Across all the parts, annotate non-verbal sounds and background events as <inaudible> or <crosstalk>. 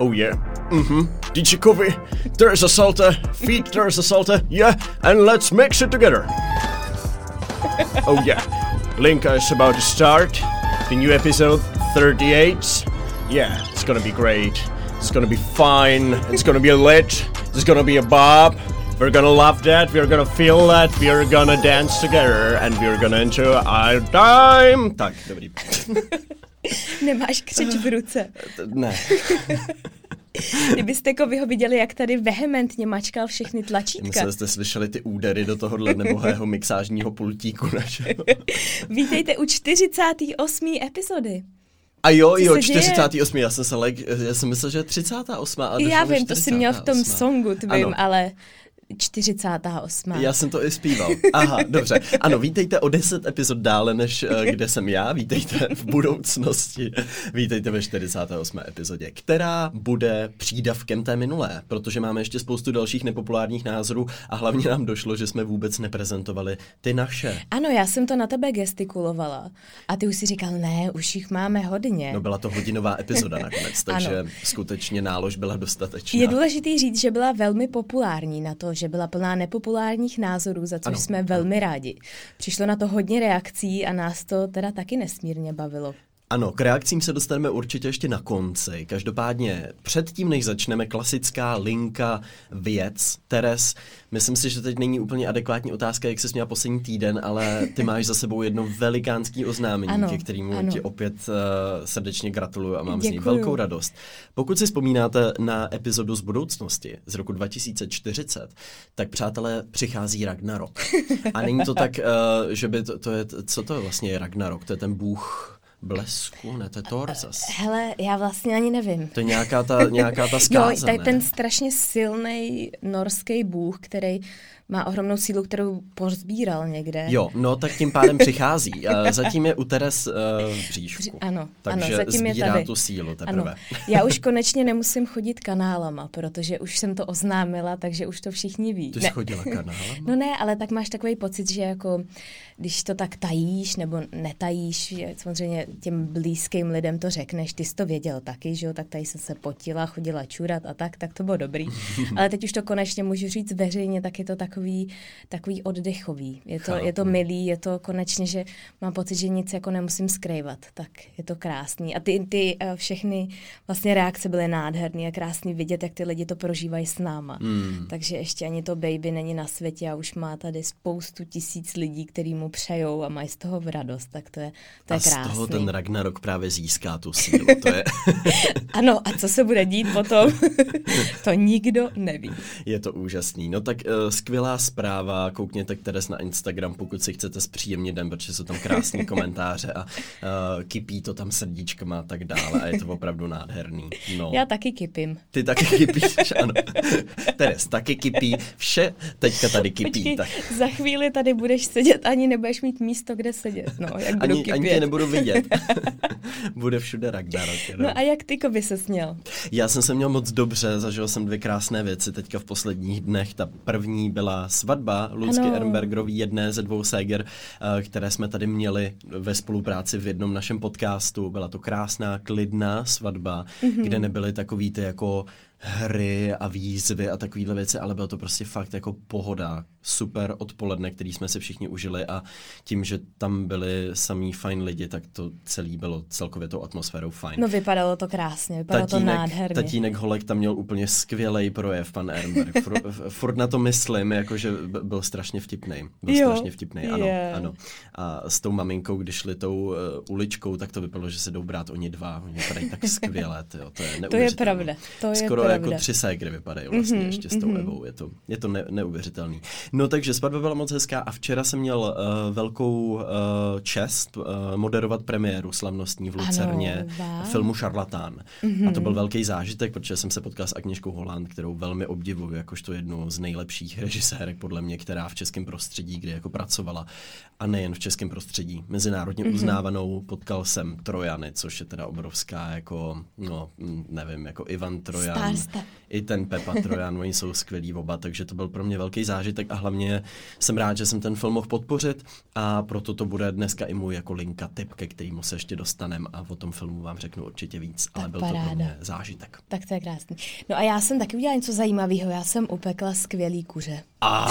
Oh yeah. Mm-hmm. DJ Kovi, there's a salter. Feet, there's a salter. Yeah, and let's mix it together. oh yeah. Linka is about to start. The new episode 38. Yeah, it's gonna be great. It's gonna be fine. It's gonna be lit. There's gonna be a bob. We're gonna love that. We're gonna feel that. We're gonna dance together. And we're gonna enjoy our time. Tak, dobrý. Nemáš křič v ruce. Ne. <laughs> Kdybyste jako ho viděli, jak tady vehementně mačkal všechny tlačítka. Myslím, jste slyšeli ty údery do tohohle nebohého mixážního pultíku našeho. <laughs> Vítejte u 48. epizody. A jo, jo, 48. Já jsem se like, já jsem myslel, že 38. A já vím, to jsi měl v tom songu tvým, ale 48. Já jsem to i zpíval. Aha, dobře. Ano, vítejte o 10 epizod dále, než uh, kde jsem já. Vítejte v budoucnosti. Vítejte ve 48. epizodě, která bude přídavkem té minulé, protože máme ještě spoustu dalších nepopulárních názorů a hlavně nám došlo, že jsme vůbec neprezentovali ty naše. Ano, já jsem to na tebe gestikulovala a ty už si říkal, ne, už jich máme hodně. No byla to hodinová epizoda nakonec, <laughs> takže ano. skutečně nálož byla dostatečná. Je důležitý říct, že byla velmi populární na to, že byla plná nepopulárních názorů, za což ano, jsme velmi rádi. Přišlo na to hodně reakcí a nás to teda taky nesmírně bavilo. Ano, k reakcím se dostaneme určitě ještě na konci. Každopádně předtím, než začneme, klasická linka věc. Teres, myslím si, že teď není úplně adekvátní otázka, jak se měla poslední týden, ale ty máš za sebou jedno velikánský oznámení, ano, ke kterému ano. ti opět uh, srdečně gratuluju a mám Děkuju. z něj velkou radost. Pokud si vzpomínáte na epizodu z budoucnosti z roku 2040, tak přátelé, přichází Ragnarok. A není to tak, uh, že by to, to je, co to vlastně je Ragnarok? To je ten bůh blesku, ne, to je Thor zas. Hele, já vlastně ani nevím. To je nějaká ta, <laughs> nějaká ta zkáza, Jo, to ten strašně silný norský bůh, který má ohromnou sílu, kterou pozbíral někde. Jo, no tak tím pádem přichází. zatím je u Teres uh, v bříšku. Ano, takže ano, zatím je tady. tu sílu teprve. Ano. Já už <laughs> konečně nemusím chodit kanálama, protože už jsem to oznámila, takže už to všichni ví. Ty jsi ne. chodila <laughs> kanálama? No ne, ale tak máš takový pocit, že jako když to tak tajíš nebo netajíš, samozřejmě těm blízkým lidem to řekneš, ty jsi to věděl taky, že jo, tak tady jsem se potila, chodila čurat a tak, tak to bylo dobrý. <laughs> Ale teď už to konečně můžu říct veřejně, tak je to takový, takový oddechový. Je to, je to milý, je to konečně, že mám pocit, že nic jako nemusím skrývat, tak je to krásný. A ty, ty eh, všechny vlastně reakce byly nádherné a krásný vidět, jak ty lidi to prožívají s náma. Mm. Takže ještě ani to baby není na světě a už má tady spoustu tisíc lidí, který mu přejou a mají z toho v radost, tak to je, to je krásný. A z toho ten Ragnarok právě získá tu sílu. To je... <laughs> ano, a co se bude dít potom, <laughs> to nikdo neví. Je to úžasný. No tak uh, skvělá zpráva, koukněte k Teres na Instagram, pokud si chcete zpříjemnit den, protože jsou tam krásné komentáře a uh, kypí to tam srdíčkama a tak dále a je to opravdu nádherný. No. Já taky kypím. Ty taky kypíš, <laughs> ano. Teres taky kypí, vše teďka tady kypí. Počkej, tak. Za chvíli tady budeš sedět, ani nebudeš mít místo, kde sedět. No, jak budu ani, ani tě nebudu vidět. <laughs> Bude všude Ragnarok. No a jak ty by se směl? Já jsem se měl moc dobře, zažil jsem dvě krásné věci teďka v posledních dnech. Ta první byla svatba Lucky Ehrenbergerový, jedné ze dvou séger, eh, které jsme tady měli ve spolupráci v jednom našem podcastu. Byla to krásná, klidná svatba, mm-hmm. kde nebyly takový ty jako hry a výzvy a takovéhle věci, ale bylo to prostě fakt jako pohoda, super odpoledne, který jsme se všichni užili a tím, že tam byli samý fajn lidi, tak to celý bylo celkově tou atmosférou fajn. No vypadalo to krásně, vypadalo tatínek, to nádherně. Tatínek Holek tam měl úplně skvělý projev, pan Ehrenberg. <laughs> Fur, furt na to myslím, jakože byl strašně vtipný. Byl jo, strašně vtipný, ano, yeah. ano. A s tou maminkou, když šli tou uh, uličkou, tak to vypadalo, že se jdou brát oni dva. Oni vypadají tak skvěle, tyjo, to je <laughs> To je pravda, to je Skoro pravda. jako tři ségry vypadají vlastně mm-hmm, ještě s tou mm-hmm. Evou. Je to, je to ne, neuvěřitelný. No takže svatba byla moc hezká a včera jsem měl uh, velkou uh, čest uh, moderovat premiéru slavnostní v Lucerně ano, wow. filmu Šarlatán. Mm-hmm. A to byl velký zážitek, protože jsem se potkal s Agněškou Holand, kterou velmi obdivuju, jakožto jednu z nejlepších režisérek podle mě, která v českém prostředí, kde jako pracovala. A nejen v českém prostředí. Mezinárodně mm-hmm. uznávanou potkal jsem Trojany, což je teda obrovská jako, no, nevím, jako Ivan Trojan. cesta. i ten Pepa Trojan, <laughs> oni jsou skvělí oba, takže to byl pro mě velký zážitek a hlavně jsem rád, že jsem ten film mohl podpořit a proto to bude dneska i můj jako linka tip, ke kterému se ještě dostanem a o tom filmu vám řeknu určitě víc, Tak ale byl paráda. to pro mě zážitek. Tak to je krásný. No a já jsem taky udělala něco zajímavého. Já jsem upekla skvělý kuře. A,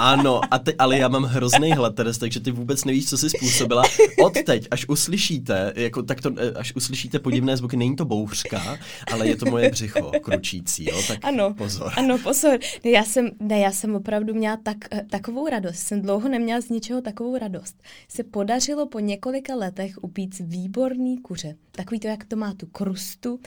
ano, a te, ale já mám hrozný hlad, Teres, takže ty vůbec nevíš, co jsi způsobila. Od teď, až uslyšíte, jako, tak to, eh, až uslyšíte podivné zvuky, není to bouřka, ale je to moje břicho kručící, jo, tak Ano, pozor. ano, pozor. Ne, já jsem, ne, já jsem opravdu měla tak, eh, takovou radost. Jsem dlouho neměla z ničeho takovou radost. Se podařilo po několika letech upít výborný kuře. Takový to, jak to má tu krustu,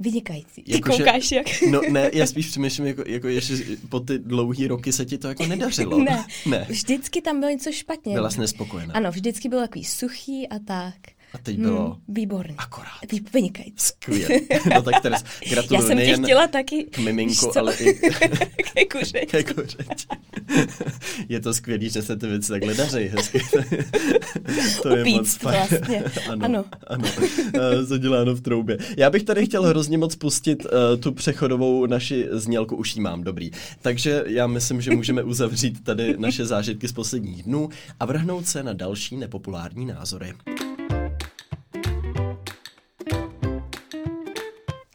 vynikající. Ty Jako, že- koukáš jak... No ne, já spíš přemýšlím, jako, jako ještě po ty dlouhý roky se ti to jako <laughs> nedařilo. Ne, ne. vždycky tam bylo něco špatně. Byla jsi nespokojená. Ano, vždycky byl takový suchý a tak. A teď bylo Hmm, výborný. akorát. Vy, vynikající. Skvěle. <laughs> No tak Teres, gratuluju Já jsem tě chtěla taky... k miminku, ale i <laughs> Ke kuřeti. <laughs> ke kuřeti. Je to skvělý, že se ty věci takhle daří hezky. to je Upíct moc fajn. vlastně. ano, Ano. ano. Eh, Zaděláno v troubě. Já bych tady chtěl hrozně moc pustit uh, tu přechodovou naši znělku, už ji mám, dobrý. Takže já myslím, že můžeme uzavřít tady naše zážitky z posledních dnů a vrhnout se na další nepopulární názory.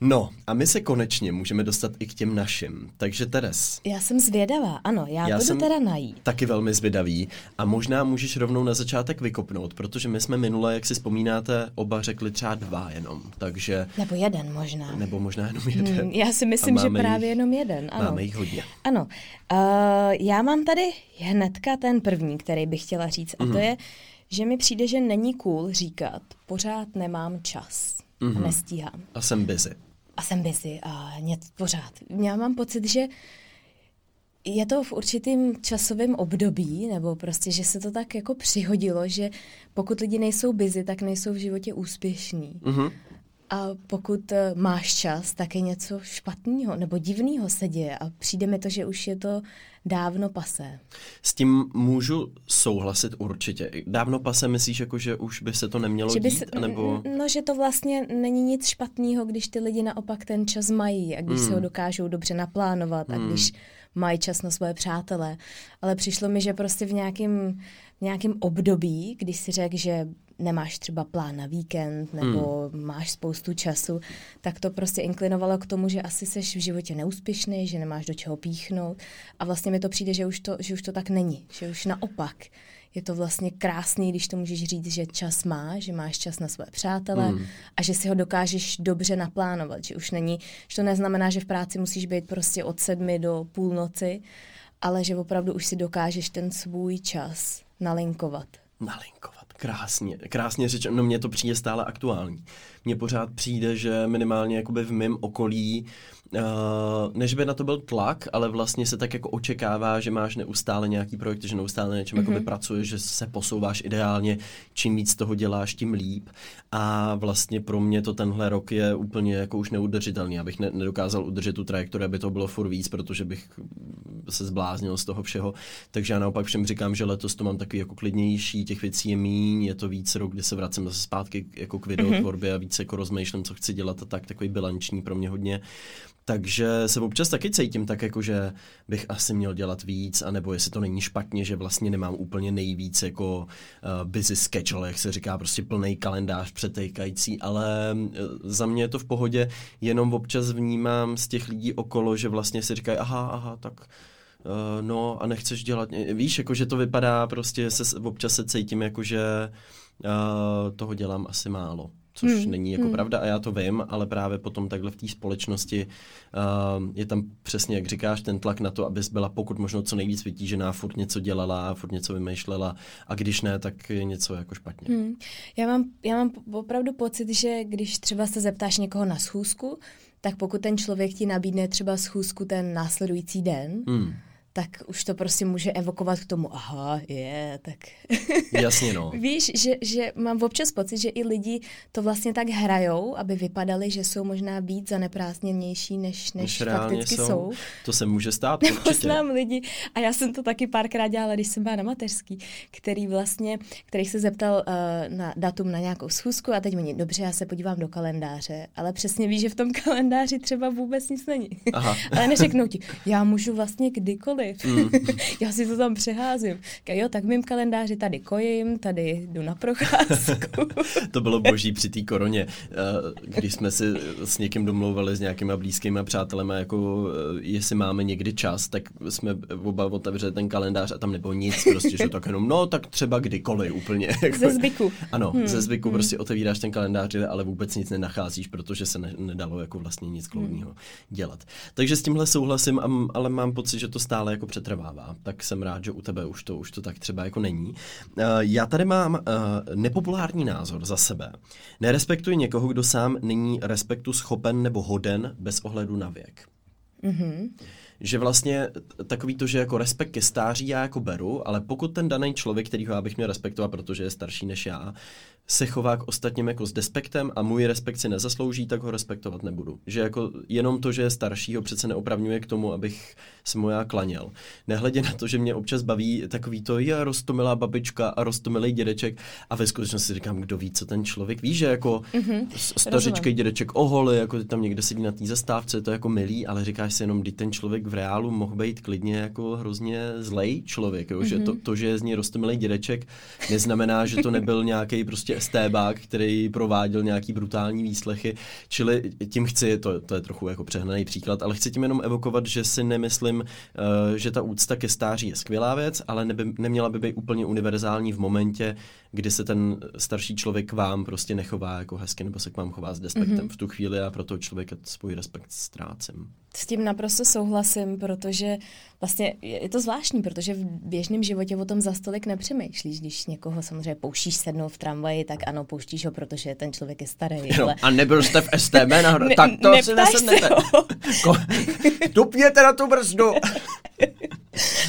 No, a my se konečně můžeme dostat i k těm našim. Takže Teres, Já jsem zvědavá, ano, já, Já jdu teda najít. taky velmi zvědavý a možná můžeš rovnou na začátek vykopnout, protože my jsme minule, jak si vzpomínáte, oba řekli třeba dva jenom, takže, Nebo jeden možná. nebo možná jenom jeden. Hmm, já si myslím, že právě jich- jenom jeden. Ano. Máme jich hodně. Ano. Uh, já mám tady hnedka ten první, který bych chtěla říct, a to Mhm. je, že mi přijde, že není cool říkat, pořád nemám čas. Mhm. A nestíhám. A jsem busy. A jsem busy a něco pořád. Já mám pocit, že je to v určitým časovém období, nebo prostě, že se to tak jako přihodilo, že pokud lidi nejsou busy, tak nejsou v životě úspěšní. Mhm. A pokud eh, máš čas, tak je něco špatného nebo divného se děje a přijde mi to, že už je to dávno pasé. S tím můžu souhlasit určitě. Dávno pase myslíš, jako, že už by se to nemělo Že by dít? se, Nebo... No, že to vlastně není nic špatného, když ty lidi naopak ten čas mají a když Hmm. se ho dokážou dobře naplánovat a když mají čas na svoje přátele. Ale přišlo mi, že prostě v nějakém, v nějakém období, když si řekl, že nemáš třeba plán na víkend nebo Hmm. máš spoustu času, tak to prostě inklinovalo k tomu, že asi seš v životě neúspěšný, že nemáš do čeho píchnout a vlastně mi to přijde, že už to, že už to tak není, že už naopak. Je to vlastně krásný, když to můžeš říct, že čas máš, že máš čas na své přátele mm. a že si ho dokážeš dobře naplánovat, že už není, že to neznamená, že v práci musíš být prostě od sedmi do půlnoci, ale že opravdu už si dokážeš ten svůj čas nalinkovat. Nalinkovat. Krásně, krásně řečeno. No mně to přijde stále aktuální. Mně pořád přijde, že minimálně jakoby v mém okolí, uh, než by na to byl tlak, ale vlastně se tak jako očekává, že máš neustále nějaký projekt, že neustále na něčem mm-hmm. jakoby pracuješ, že se posouváš ideálně, čím víc toho děláš, tím líp. A vlastně pro mě to tenhle rok je úplně jako už neudržitelný. Abych ne, nedokázal udržet tu trajektorii, aby to bylo furt víc, protože bych se zbláznil z toho všeho. Takže já naopak všem říkám, že letos to mám takový jako klidnější, těch věcí je míň, je to víc rok, kdy se vracím zase zpátky jako k videotvorbě a víc jako rozmýšlím, co chci dělat a tak, takový bilanční pro mě hodně. Takže se občas taky cítím tak, jako že bych asi měl dělat víc, anebo jestli to není špatně, že vlastně nemám úplně nejvíc jako uh, busy schedule, jak se říká, prostě plný kalendář přetejkající, ale uh, za mě je to v pohodě, jenom občas vnímám z těch lidí okolo, že vlastně si říkají, aha, aha, tak uh, no a nechceš dělat, víš, jako že to vypadá prostě, se, občas se cítím jako, že uh, toho dělám asi málo což hmm. není jako hmm. pravda a já to vím, ale právě potom takhle v té společnosti uh, je tam přesně, jak říkáš, ten tlak na to, abys byla pokud možno co nejvíc vytížená, furt něco dělala, furt něco vymýšlela a když ne, tak je něco jako špatně. Hmm. Já, mám, já mám opravdu pocit, že když třeba se zeptáš někoho na schůzku, tak pokud ten člověk ti nabídne třeba schůzku ten následující den, hmm tak už to prostě může evokovat k tomu, aha, je, tak... Jasně, no. <laughs> Víš, že, že mám občas pocit, že i lidi to vlastně tak hrajou, aby vypadali, že jsou možná víc zaneprázdněnější, než, než, než fakticky jsou. jsou. To se může stát, Nebo určitě. znám lidi, a já jsem to taky párkrát dělala, když jsem byla na mateřský, který vlastně, který se zeptal uh, na datum na nějakou schůzku a teď mi dobře, já se podívám do kalendáře, ale přesně ví, že v tom <laughs> kalendáři třeba vůbec nic není. Aha. ale neřeknou ti, já můžu vlastně kdykoliv. Mm. <laughs> já si to tam přeházím. Kaj, jo, tak v mým kalendáři tady kojím, tady jdu na procházku. <laughs> to bylo boží při té koroně, eh, když jsme si s někým domlouvali s nějakýma blízkýma přátelema, jako eh, jestli máme někdy čas, tak jsme oba otevřeli ten kalendář a tam nebylo nic, prostě, že tak jenom, no tak třeba kdykoliv úplně. <laughs> Jako, ze zvyku. Ano, hmm. ze zvyku hmm. prostě otevíráš ten kalendář, ale vůbec nic nenacházíš, protože se ne, nedalo jako vlastně nic kloudního hmm. dělat. Takže s tímhle souhlasím, ale mám pocit, že to stále jako přetrvává. Tak jsem rád, že u tebe už to, už to tak třeba jako není. Uh, já tady mám uh, nepopulární názor za sebe. Nerespektuji někoho, kdo sám není respektu schopen nebo hoden bez ohledu na věk. Mm-hmm že vlastně takový to, že jako respekt ke stáří já jako beru, ale pokud ten daný člověk, který ho já bych měl respektovat, protože je starší než já, se chová k ostatním jako s despektem a můj respekt si nezaslouží, tak ho respektovat nebudu. Že jako jenom to, že je starší, ho přece neopravňuje k tomu, abych se mu já klaněl. Nehledě na to, že mě občas baví takový to, je rostomilá babička a rostomilý dědeček a ve skutečnosti si říkám, kdo ví, co ten člověk ví, že jako mm-hmm, stařičký dědeček oholi, jako tam někde sedí na té zastávce, to je jako milý, ale říkáš si jenom, kdy ten člověk v reálu mohl být klidně jako hrozně zlej člověk, jo? Mm-hmm. že to, to, že je z něj rostomilý dědeček, neznamená, že to nebyl nějaký prostě stébák, který prováděl nějaký brutální výslechy, čili tím chci, to, to je trochu jako přehnaný příklad, ale chci tím jenom evokovat, že si nemyslím, uh, že ta úcta ke stáří je skvělá věc, ale neby, neměla by být úplně univerzální v momentě, kdy se ten starší člověk k vám prostě nechová jako hezky nebo se k vám chová s despektem. Mm-hmm. V tu chvíli já pro toho člověka svůj respekt ztrácím. S tím naprosto souhlasím, protože vlastně je to zvláštní, protože v běžném životě o tom za stolik nepřemýšlíš. Když někoho samozřejmě pouštíš sednout v tramvaji, tak ano, pouštíš ho, protože ten člověk je starý. No, ale... A nebyl jste v STB na ne, tak to si nesednete. <laughs> Tupněte na tu brzdu. <laughs>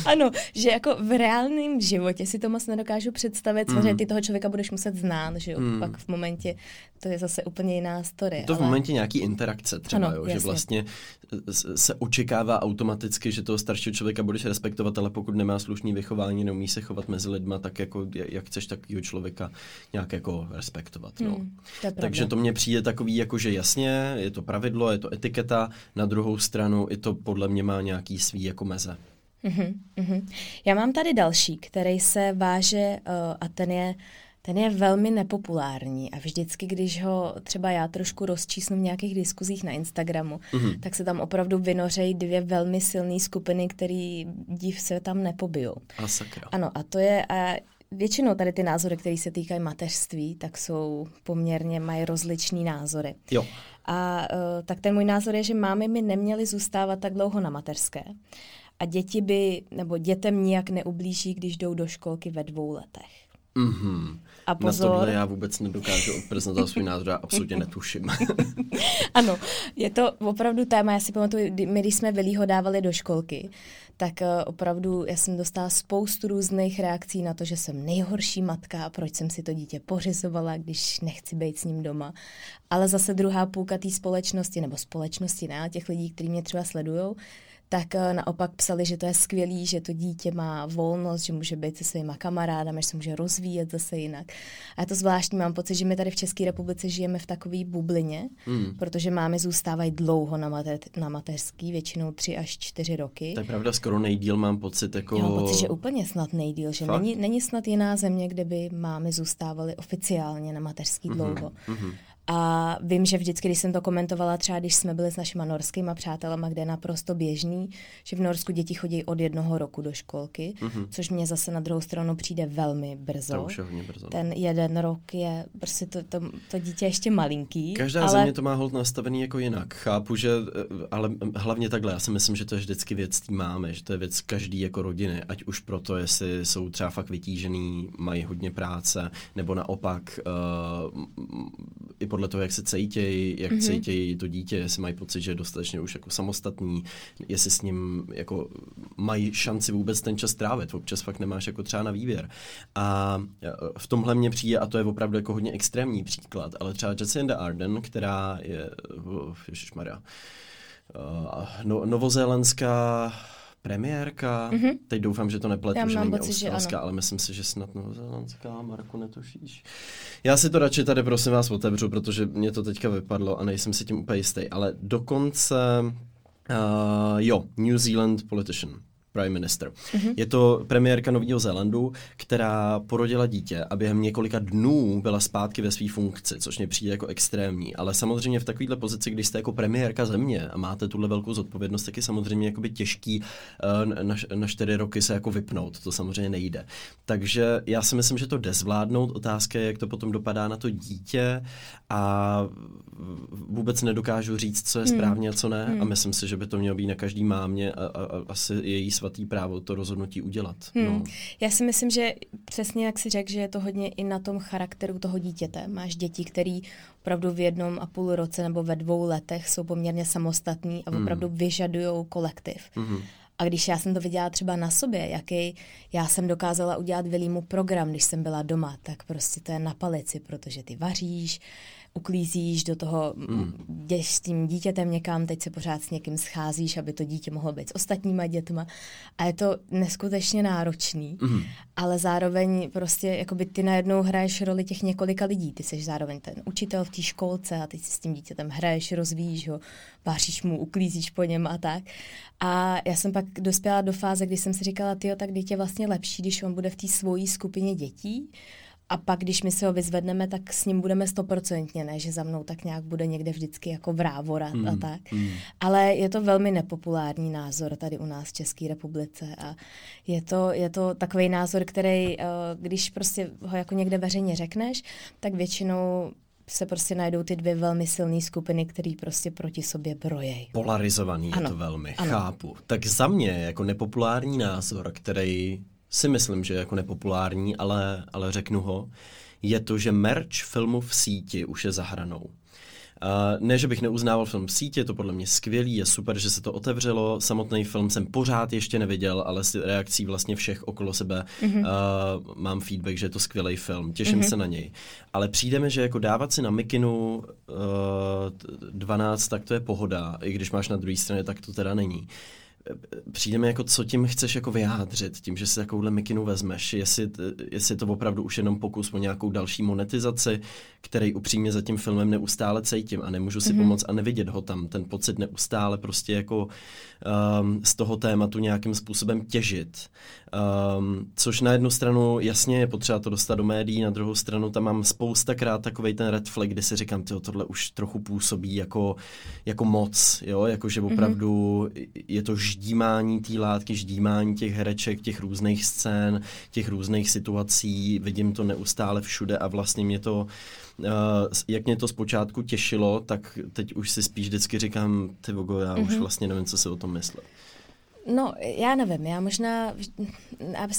ano, že jako v reálném životě si to moc nedokážu představit, mm. že ty toho člověka budeš muset znát, že jo, mm. pak v momentě to je zase úplně jiná story. To ale... v momentě nějaký interakce třeba, ano, jo, že vlastně se očekává automaticky, že toho staršího člověka budeš respektovat, ale pokud nemá slušný vychování, neumí se chovat mezi lidma, tak jako jak chceš takového člověka nějak jako respektovat. No. Hmm, to Takže to mně přijde takový, jako že jasně, je to pravidlo, je to etiketa, na druhou stranu i to podle mě má nějaký svý jako meze. Uh-huh, uh-huh. Já mám tady další, který se váže uh, a ten je ten je velmi nepopulární a vždycky, když ho třeba já trošku rozčísnu v nějakých diskuzích na Instagramu, mm-hmm. tak se tam opravdu vynořejí dvě velmi silné skupiny, které div se tam nepobijou. A sakra. Ano, a to je, a většinou tady ty názory, které se týkají mateřství, tak jsou poměrně, mají rozličný názory. Jo. A uh, tak ten můj názor je, že mámy by neměly zůstávat tak dlouho na mateřské. A děti by, nebo dětem nijak neublíží, když jdou do školky ve dvou letech. Mm-hmm. A pozor. Na tohle já vůbec nedokážu odprezentovat svůj názor, já absolutně netuším. <laughs> ano, je to opravdu téma, já si pamatuju, my když jsme Vilího dávali do školky, tak uh, opravdu já jsem dostala spoustu různých reakcí na to, že jsem nejhorší matka a proč jsem si to dítě pořizovala, když nechci být s ním doma. Ale zase druhá půlka té společnosti, nebo společnosti, ne, těch lidí, kteří mě třeba sledují, tak eh, naopak psali, že to je skvělý, že to dítě má volnost, že může být se svýma kamarádami, že se může rozvíjet zase jinak. A je to zvláštní, mám pocit, že my tady v České republice žijeme v takové bublině, mm. protože máme zůstávají dlouho na, mater, na mateřský, většinou tři až čtyři roky. To je pravda, skoro nejdíl mám pocit. Jako... Já mám pocit, že úplně snad nejdíl, že není, není snad jiná země, kde by máme zůstávali oficiálně na mateřský mm-hmm. dlouho. Mm-hmm. A vím, že vždycky, když jsem to komentovala, třeba když jsme byli s našimi norskými přátelama, kde je naprosto běžný, že v Norsku děti chodí od jednoho roku do školky, mm-hmm. což mě zase na druhou stranu přijde velmi brzo. To už je hodně brzo. Ten jeden rok je prostě to, to, to dítě ještě malinký. Každá ale... země to má hold nastavený jako jinak. Chápu, že, ale hlavně takhle, já si myslím, že to je vždycky věc tý máme, že to je věc každý jako rodiny, ať už proto, jestli jsou třeba fakt vytížený, mají hodně práce, nebo naopak uh, i podle toho, jak se cítějí, jak mm-hmm. cítějí to dítě, jestli mají pocit, že je dostatečně už jako samostatný, jestli s ním jako mají šanci vůbec ten čas trávit. Občas fakt nemáš jako třeba na výběr. A v tomhle mě přijde, a to je opravdu jako hodně extrémní příklad, ale třeba Jacinda Arden, která je, ježišmarja, no, novozélandská premiérka, mm-hmm. teď doufám, že to nepletu, Já že není australská, ale myslím si, že snad novozélandská, Marku, netušíš. Já si to radši tady prosím vás otevřu, protože mě to teďka vypadlo a nejsem si tím úplně jistý, ale dokonce, uh, jo, New Zealand politician, prime minister. Mm-hmm. Je to premiérka Nového Zélandu, která porodila dítě a během několika dnů byla zpátky ve své funkci, což mě přijde jako extrémní. Ale samozřejmě v takovéhle pozici, když jste jako premiérka země a máte tuhle velkou zodpovědnost, tak je samozřejmě jakoby těžký uh, na, na čtyři roky se jako vypnout. To samozřejmě nejde. Takže já si myslím, že to jde zvládnout. Otázka je, jak to potom dopadá na to dítě a vůbec nedokážu říct, co je hmm. správně a co ne. Hmm. A myslím si, že by to mělo být na každý mámě a, a, a asi její svatý právo to rozhodnutí udělat. Hmm. No. Já si myslím, že přesně jak si řekl, že je to hodně i na tom charakteru toho dítěte. Máš děti, který opravdu v jednom a půl roce nebo ve dvou letech jsou poměrně samostatní a hmm. opravdu hmm. vyžadují kolektiv. Hmm. A když já jsem to viděla třeba na sobě, jaký já jsem dokázala udělat Vilímu program, když jsem byla doma, tak prostě to je na palici, protože ty vaříš, uklízíš do toho, mm. jdeš s tím dítětem někam, teď se pořád s někým scházíš, aby to dítě mohlo být s ostatníma dětma. A je to neskutečně náročný, mm. ale zároveň prostě jakoby ty najednou hraješ roli těch několika lidí. Ty jsi zároveň ten učitel v té školce a teď si s tím dítětem hraješ, rozvíjíš ho, váříš mu, uklízíš po něm a tak. A já jsem pak dospěla do fáze, kdy jsem si říkala, ty tak dítě vlastně lepší, když on bude v té svojí skupině dětí, a pak, když my si ho vyzvedneme, tak s ním budeme stoprocentně, ne, že za mnou tak nějak bude někde vždycky jako vrávorat mm, a tak. Mm. Ale je to velmi nepopulární názor tady u nás v České republice a je to, je to takový názor, který, eh, když prostě ho jako někde veřejně řekneš, tak většinou se prostě najdou ty dvě velmi silné skupiny, které prostě proti sobě brojejí. Polarizovaný ano. je to velmi, ano. chápu. Tak za mě jako nepopulární názor, který si myslím, že je jako nepopulární, ale, ale řeknu ho, je to, že merch filmu v síti už je za hranou. Uh, ne, že bych neuznával film v síti, je to podle mě skvělý, je super, že se to otevřelo. Samotný film jsem pořád ještě neviděl, ale s reakcí vlastně všech okolo sebe mm-hmm. uh, mám feedback, že je to skvělý film, těším mm-hmm. se na něj. Ale přijde mi, že jako dávat si na Mikinu uh, 12, tak to je pohoda, i když máš na druhé straně, tak to teda není. Uh, přijde mi jako, co tím chceš jako vyjádřit, tím, že si takovouhle mikinu vezmeš, jestli, jestli to opravdu už jenom pokus o nějakou další monetizaci, který upřímně za tím filmem neustále cítím a nemůžu si mm-hmm. pomoct a nevidět ho tam, ten pocit neustále prostě jako um, z toho tématu nějakým způsobem těžit. Um, což na jednu stranu jasně je potřeba to dostat do médií, na druhou stranu tam mám spoustakrát takový ten red flag, kdy si říkám, tyjo, tohle už trochu působí jako, jako moc, jo, jako že mhm. opravdu mm-hmm. je to ždímání té látky, ždímání těch hereček, těch různých scén, těch různých situací, vidím to neustále všude a vlastně mě to Uh, jak mě to zpočátku těšilo, tak teď už si spíš vždycky říkám, ty vogo, já mm-hmm. už mhm. vlastně nevím, co si o tom myslet. No, já nevím, já možná,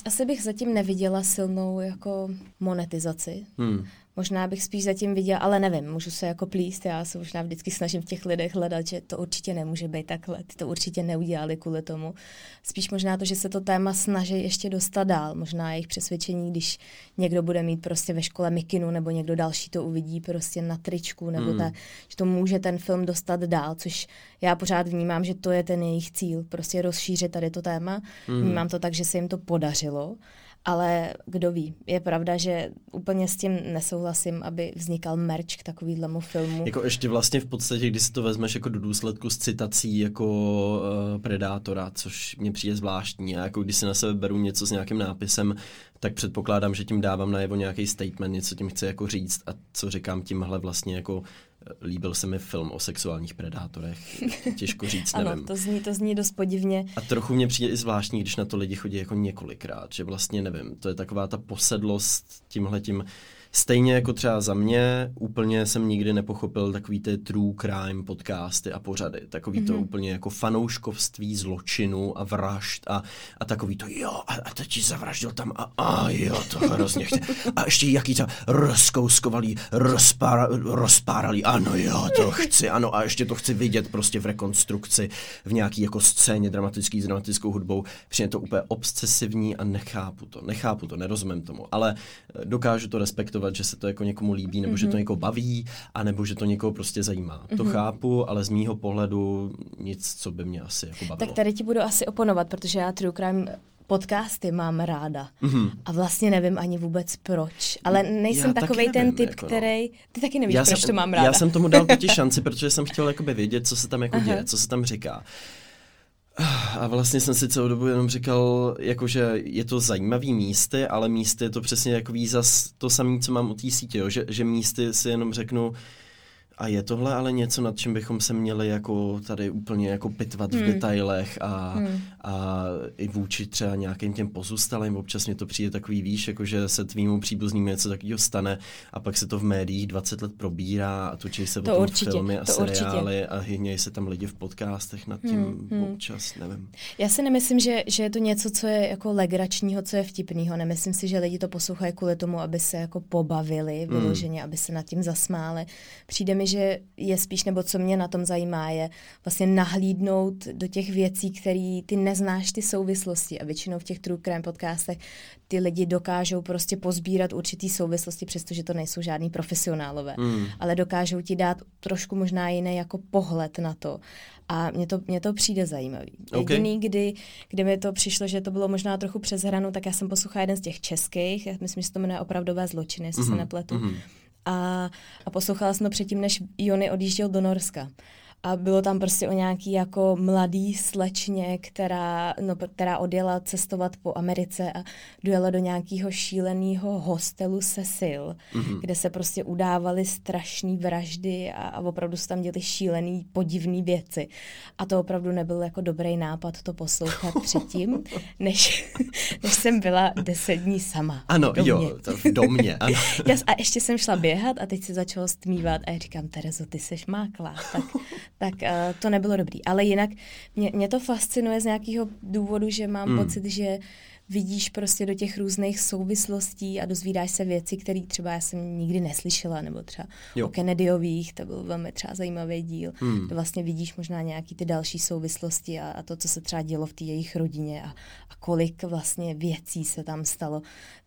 asi bych zatím neviděla silnou jako monetizaci. Hmm. Možná bych spíš zatím viděla, ale nevím, můžu se jako plíst, já se možná vždycky snažím v těch lidech hledat, že to určitě nemůže být takhle, ty to určitě neudělali kvůli tomu. Spíš možná to, že se to téma snaží ještě dostat dál, možná jejich přesvědčení, když někdo bude mít prostě ve škole mikinu, nebo někdo další to uvidí prostě na tričku, nebo hmm. ta, že to může ten film dostat dál, což já pořád vnímám, že to je ten jejich cíl, prostě rozšířit tady to téma. Hmm. Vnímám to tak, že se jim to podařilo ale kdo ví, je pravda, že úplně s tím nesouhlasím, aby vznikal merch k takovýhlemu filmu. Jako ještě vlastně v podstatě, když si to vezmeš jako do důsledku s citací jako uh, Predátora, což mě přijde zvláštní. A jako když si na sebe beru něco s nějakým nápisem, tak předpokládám, že tím dávám najevo nějaký statement, něco tím chci jako říct a co říkám tímhle vlastně jako líbil se mi film o sexuálních predátorech. <laughs> Těžko říct, nevím. ano, to zní, to zní dost podivně. A trochu mě přijde i zvláštní, když na to lidi chodí jako několikrát, že vlastně nevím, to je taková ta posedlost tímhletím Stejně jako třeba za mě, úplně jsem nikdy nepochopil takový ty true crime podcasty a pořady. Takový mm-hmm. to mhm. úplně jako fanouškovství zločinu a vražd a, a takový to jo, a, a teď zavraždil tam a, a jo, to hrozně chce. A ještě jaký to rozkouskovali, rozpára, rozpárali, ano jo, to chci, ano a ještě to chci vidět prostě v rekonstrukci, v nějaký jako scéně dramatický s dramatickou hudbou. Přijde to úplně obsesivní a nechápu to, nechápu to, nerozumím tomu, ale dokážu to respektovat, že se to jako někomu líbí, nebo mm-hmm. že to mhm. někoho baví, a nebo že to někoho prostě zajímá. Mm-hmm. To mhm. chápu, ale z mýho pohledu nic, co by mě asi jako bavilo. Tak tady ti budu asi oponovat, protože já True Crime podcasty mám ráda. Mm-hmm. A vlastně nevím ani vůbec proč. Ale nejsem já takovej nevím, ten typ, jako no. který... Ty taky nevíš, já proč jsem, to mám ráda. Já jsem tomu dal totiž <laughs> šanci, protože jsem chtěl jakoby vědět, co se tam jako děje, co se tam říká. A vlastně jsem si celou dobu jenom říkal, jako že je to zajímavý místy, ale místy je to přesně jako zas to samé, co mám u té sítě, jo? Že, že místy si jenom řeknu, a je tohle ale něco, nad čím bychom se měli jako tady úplně jako pitvat hmm. v detailech a, hmm. a i vůči třeba nějakým těm pozůstalým. Občas mě to přijde takový, víš, jako že se tvýmu příbuzným něco takového stane a pak se to v médiích 20 let probírá a točí se to o tom určitě, filmy a seriály určitě. a hynějí se tam lidi v podcastech nad tím hmm. hmm. občas, nevím. Já si nemyslím, že, že je to něco, co je jako legračního, co je vtipného. Nemyslím si, že lidi to poslouchají kvůli tomu, aby se jako pobavili hmm. vyloženě, hmm. aby se nad tím zasmáli. Přijde mi, že je spíš, nebo co mě na tom zajímá, je vlastně nahlídnout do těch věcí, které ty neznáš ty souvislosti a většinou v těch true crime podcastech ty lidi dokážou prostě pozbírat určitý souvislosti, přestože to nejsou žádný profesionálové, mm. ale dokážou ti dát trošku možná jiný jako pohled na to. A mně to, mně to přijde zajímavý. Okay. Jediný, kdy, kdy mi to přišlo, že to bylo možná trochu přes hranu, tak já jsem poslouchala jeden z těch českých, já myslím, že se to jmenuje Opravdové zločiny, jestli mm-hmm. se mhm. nepletu. Mm-hmm a, a poslouchala jsem to předtím, než Jony odjížděl do Norska a bylo tam prostě o nějaký jako mladý slečně, která, no, která odjela cestovat po Americe a dojela do nějakého šíleného hostelu Cecil, mm-hmm. kde se prostě udávaly strašné vraždy a, a opravdu se tam děly šílený, podivné věci. A to opravdu nebyl jako dobrý nápad to poslouchat <laughs> předtím, než, než jsem byla deset dní sama. Ano, domě. jo, to v domě. <laughs> Ano. a ještě jsem šla běhat a teď se začalo stmívat a já říkám, Terezo, ty seš máklá, tak tak uh, to nebylo dobrý. Ale jinak mě, mě to fascinuje z nějakého důvodu, že mám hmm. pocit, že vidíš prostě do těch různých souvislostí a dozvídáš se věci, které třeba já jsem nikdy neslyšela, nebo třeba jo. o Kennedyových, to byl velmi třeba zajímavý díl, hmm. to vlastně vidíš možná nějaký ty další souvislosti a, a to, co se třeba dělo v té jejich rodině a, a kolik vlastně věcí se tam stalo,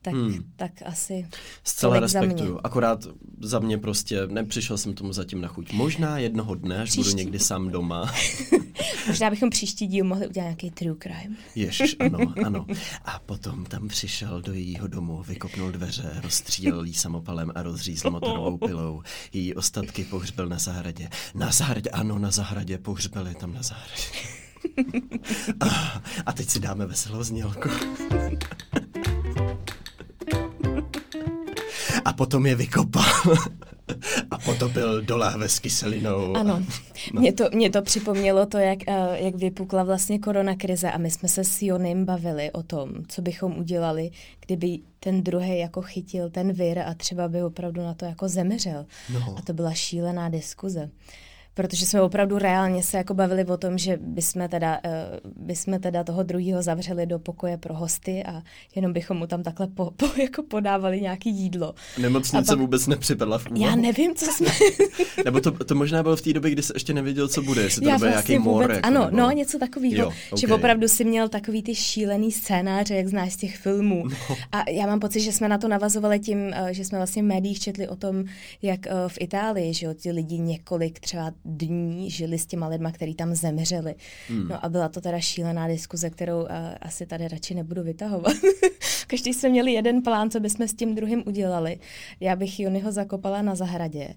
tak, hmm. tak asi Zcela respektuju, za mě. akorát za mě prostě nepřišel jsem tomu zatím na chuť. Možná jednoho dne, až příští. budu někdy sám doma. <laughs> Možná bychom příští díl mohli udělat nějaký true crime. Ježiš, ano, <laughs> ano. A potom tam přišel do jejího domu, vykopnul dveře, rozstřílel jí samopalem a rozřízl motorovou <laughs> pilou. Její ostatky pohřbil na zahradě. Na zahradě, ano, na zahradě, pohřbili tam na zahradě. A, a teď si dáme veselou znělku. A potom je vykopal <laughs> a potopil do láhve s kyselinou. Ano, no. mě, to, mě to připomnělo to, jak, uh, jak vypukla vlastně korona krize a my jsme se s Jonem bavili o tom, co bychom udělali, kdyby ten druhý jako chytil ten vir a třeba by opravdu na to jako zemřel. No. A to byla šílená diskuze protože jsme opravdu reálně se jako bavili o tom, že bychom teda, uh, bychom teda toho druhého zavřeli do pokoje pro hosty a jenom bychom mu tam takhle po, po, <laughs> jako podávali nějaký jídlo. Nemocnice pak... vůbec nepřipadla v úvahu. Já nevím, co jsme... <laughs> nebo to, to možná bylo v té době, kdy jse ještě nevěděl, co bude, jestli to bude vlastně nějaký mor. Jako, ano, nebo... no, něco takového. okay. Že opravdu si měl takový ty šílený scénáře, jak znáš z těch filmů. No. A já mám pocit, že jsme na to navazovali tím, uh, že jsme vlastně v médiích četli o tom, jak uh, v Itálii, že jo, ty lidi několik třeba dní žili s těma lidma, kteří tam zemřeli. Hmm. No a byla to teda šílená diskuze, kterou uh, asi tady radši nebudu vytahovat. <laughs> Každý jsme měli jeden plán, co bychom s tím druhým udělali. Já bych Jonyho zakopala na zahradě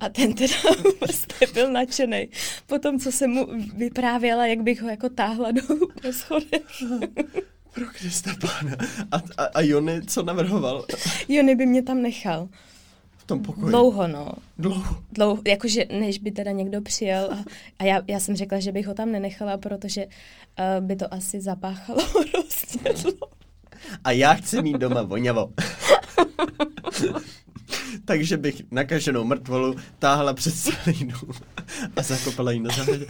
a ten teda <laughs> vůbec nebyl nadšený. Potom, co jsem mu vyprávěla, jak bych ho jako táhla po schodech. Pro Krista pána. A, a, a Jony co navrhoval? Jony by mě tam nechal tom pokoji? Dlouho, no. Dlouho? Dlouho, jakože než by teda někdo přijel a, a já, já jsem řekla, že bych ho tam nenechala, protože uh, by to asi zapáchalo <laughs> hrozně A já chci mít doma voňavo. <laughs> takže bych nakaženou mrtvolu táhla před celý dům a zakopala ji na zahradě.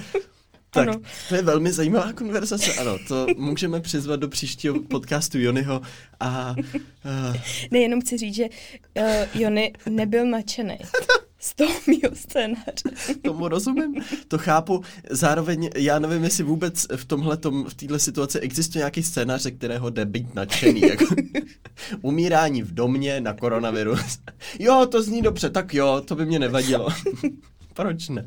Tak, ano. to je velmi zajímavá konverzace, ano, to můžeme přizvat do příštího podcastu Jonyho a... Uh... Ne, jenom chci říct, že uh, Jony nebyl nadšený z toho mýho scénáře. Tomu rozumím, to chápu. Zároveň já nevím, jestli vůbec v tomhle v této situaci existuje nějaký scénář, ze kterého jde být nadšený. Jako <laughs> umírání v domě na koronavirus. Jo, to zní dobře, tak jo, to by mě nevadilo. Proč ne?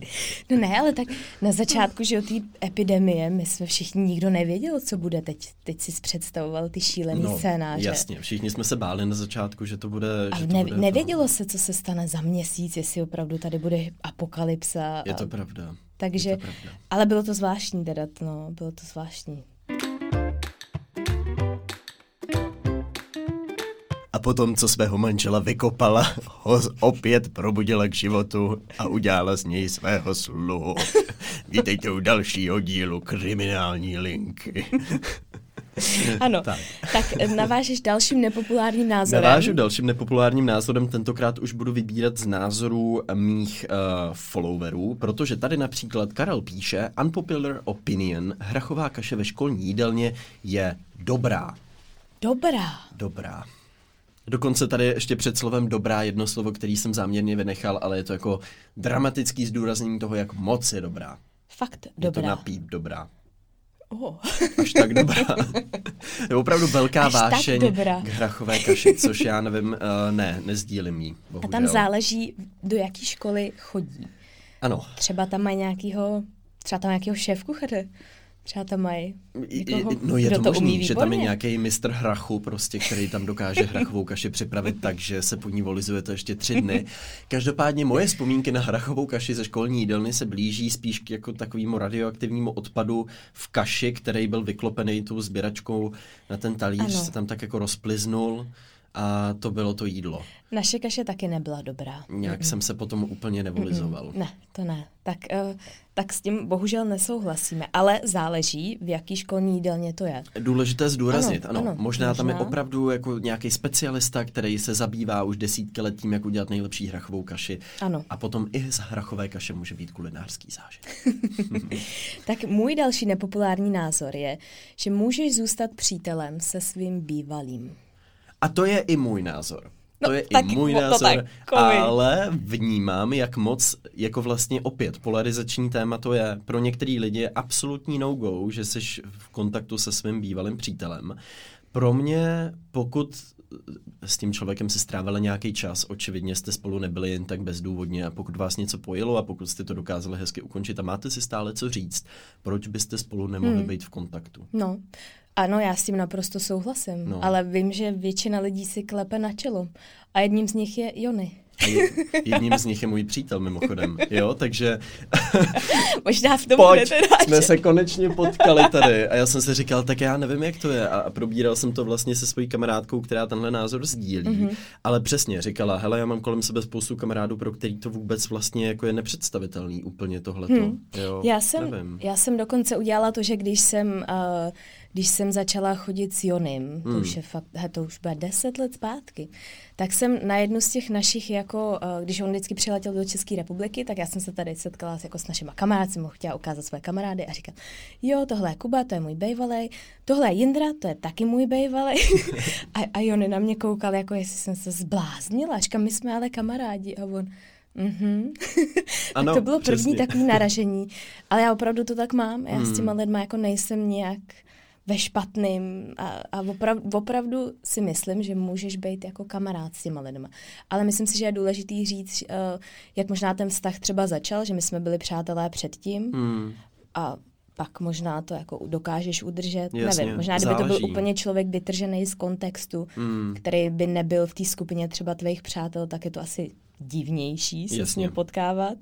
No ne, ale tak na začátku, že o té epidemie, my jsme všichni, nikdo nevěděl, co bude teď. Teď si představoval ty šílený no, scénáře. jasně, všichni jsme se báli na začátku, že to bude... Ale že to ne, bude nevědělo to... se, co se stane za měsíc, jestli opravdu tady bude apokalypsa. Je to pravda. Takže, to pravda. ale bylo to zvláštní teda, no, bylo to zvláštní. A potom, co svého manžela vykopala, ho opět probudila k životu a udělala z něj svého sluhu. <laughs> Vítejte u dalšího dílu Kriminální linky. <laughs> Ano, tak. tak navážeš dalším nepopulárním názorem. Navážu dalším nepopulárním názorem, tentokrát už budu vybírat z názorů mých uh, followerů, protože tady například Karel píše, unpopular opinion, hrachová kaše ve školní jídelně je dobrá. Dobrá. Dobrá. Dokonce tady ještě před slovem dobrá jedno slovo, který jsem záměrně vynechal, ale je to jako dramatický zdůraznění toho, jak moc je dobrá. Fakt dobrá. Je to napít dobrá. Oh. Až tak dobrá. <laughs> je opravdu velká Až vášeň k hrachové kaši, což já nevím, uh, ne, nezdílím jí. A tam záleží, do jaké školy chodí. Ano. Třeba tam mají nějakýho, třeba tam nějakého šéf kuchaře. Třeba tam mají někoho, No je to, to možný, že tam je nějaký mistr hrachu, prostě, který tam dokáže hrachovou kaši připravit <laughs> tak, že se po ní volizuje to ještě tři dny. Každopádně moje vzpomínky na hrachovou kaši ze školní jídelny se blíží spíš k jako takovému radioaktivnímu odpadu v kaši, který byl vyklopený tou sběračkou na ten talíř, ano. se tam tak jako rozpliznul a to bylo to jídlo. Naše kaše taky nebyla dobrá. Nějak mm jsem se potom úplně nevolizoval. mm Ne, to ne. Tak, uh, tak s tím bohužel nesouhlasíme, ale záleží, v jaký školní jídelně to je. Důležité zdůraznit, ano. ano, ano možná, možná tam je opravdu jako nějaký specialista, který se zabývá už desítky let tím, jak udělat nejlepší hrachovou kaši. Ano. A potom i z hrachové kaše může být kulinářský zážitek. <laughs> <laughs> tak můj další nepopulární názor je, že můžeš zůstat přítelem se svým bývalým. A to je i můj názor. No, to je tak, i můj názor, tak, ale vnímám, jak moc, jako vlastně opět, polarizační téma to je. Pro některý lidi je absolutní no-go, že jsi v kontaktu se svým bývalým přítelem. Pro mě, pokud s tím člověkem si strávili nějaký čas, očividně jste spolu nebyli jen tak bezdůvodně a pokud vás něco pojilo a pokud jste to dokázali hezky ukončit a máte si stále co říct, proč byste spolu nemohli hmm. být v kontaktu? No, ano, já s tím naprosto souhlasím, no. ale vím, že většina lidí si klepe na čelo a jedním z nich je Jony. A je, jedním z nich je můj přítel mimochodem, jo, takže... <laughs> Možná v tom Pojď, jsme se konečně potkali tady a já jsem si říkal, tak já nevím, jak to je a, a probíral jsem to vlastně se svojí kamarádkou, která tenhle názor sdílí, mm-hmm. ale přesně říkala, hele, já mám kolem sebe spoustu kamarádů, pro který to vůbec vlastně jako je nepředstavitelný úplně tohleto, hmm. jo, já jsem, nevím. Já jsem dokonce udělala to, že když jsem... Uh, když jsem začala chodit s Jonim, hmm. to už je fakt, to už bude deset let zpátky, tak jsem na jednu z těch našich, jako, eh, když on vždycky přiletěl do České republiky, tak já jsem se tady setkala jako s našimi kamarády, jsem mu chtěla ukázat své kamarády a říkat, jo, tohle je Kuba, to je můj bejvalej, tohle je Jindra, to je taky můj bejvalej. <laughs> a, a Jony na mě koukal, jako jestli jsem se zbláznila, říkám, my jsme ale kamarádi a on, <laughs> Mm-hmm. ano, to bylo první přesně. takové naražení. Ale já opravdu to tak mám. Já mm. s těma lidma jako nejsem nějak ve špatným a, a opravdu, opravdu si myslím, že můžeš být jako kamarád s těma lidma. Ale myslím si, že je důležitý říct, uh, jak možná ten vztah třeba začal, že my jsme byli přátelé předtím hmm. a pak možná to jako dokážeš udržet. Jasně, Nevím, možná kdyby záleží. to byl úplně člověk vytržený z kontextu, hmm. který by nebyl v té skupině třeba tvých přátel, tak je to asi divnější se Jasně. s ním potkávat.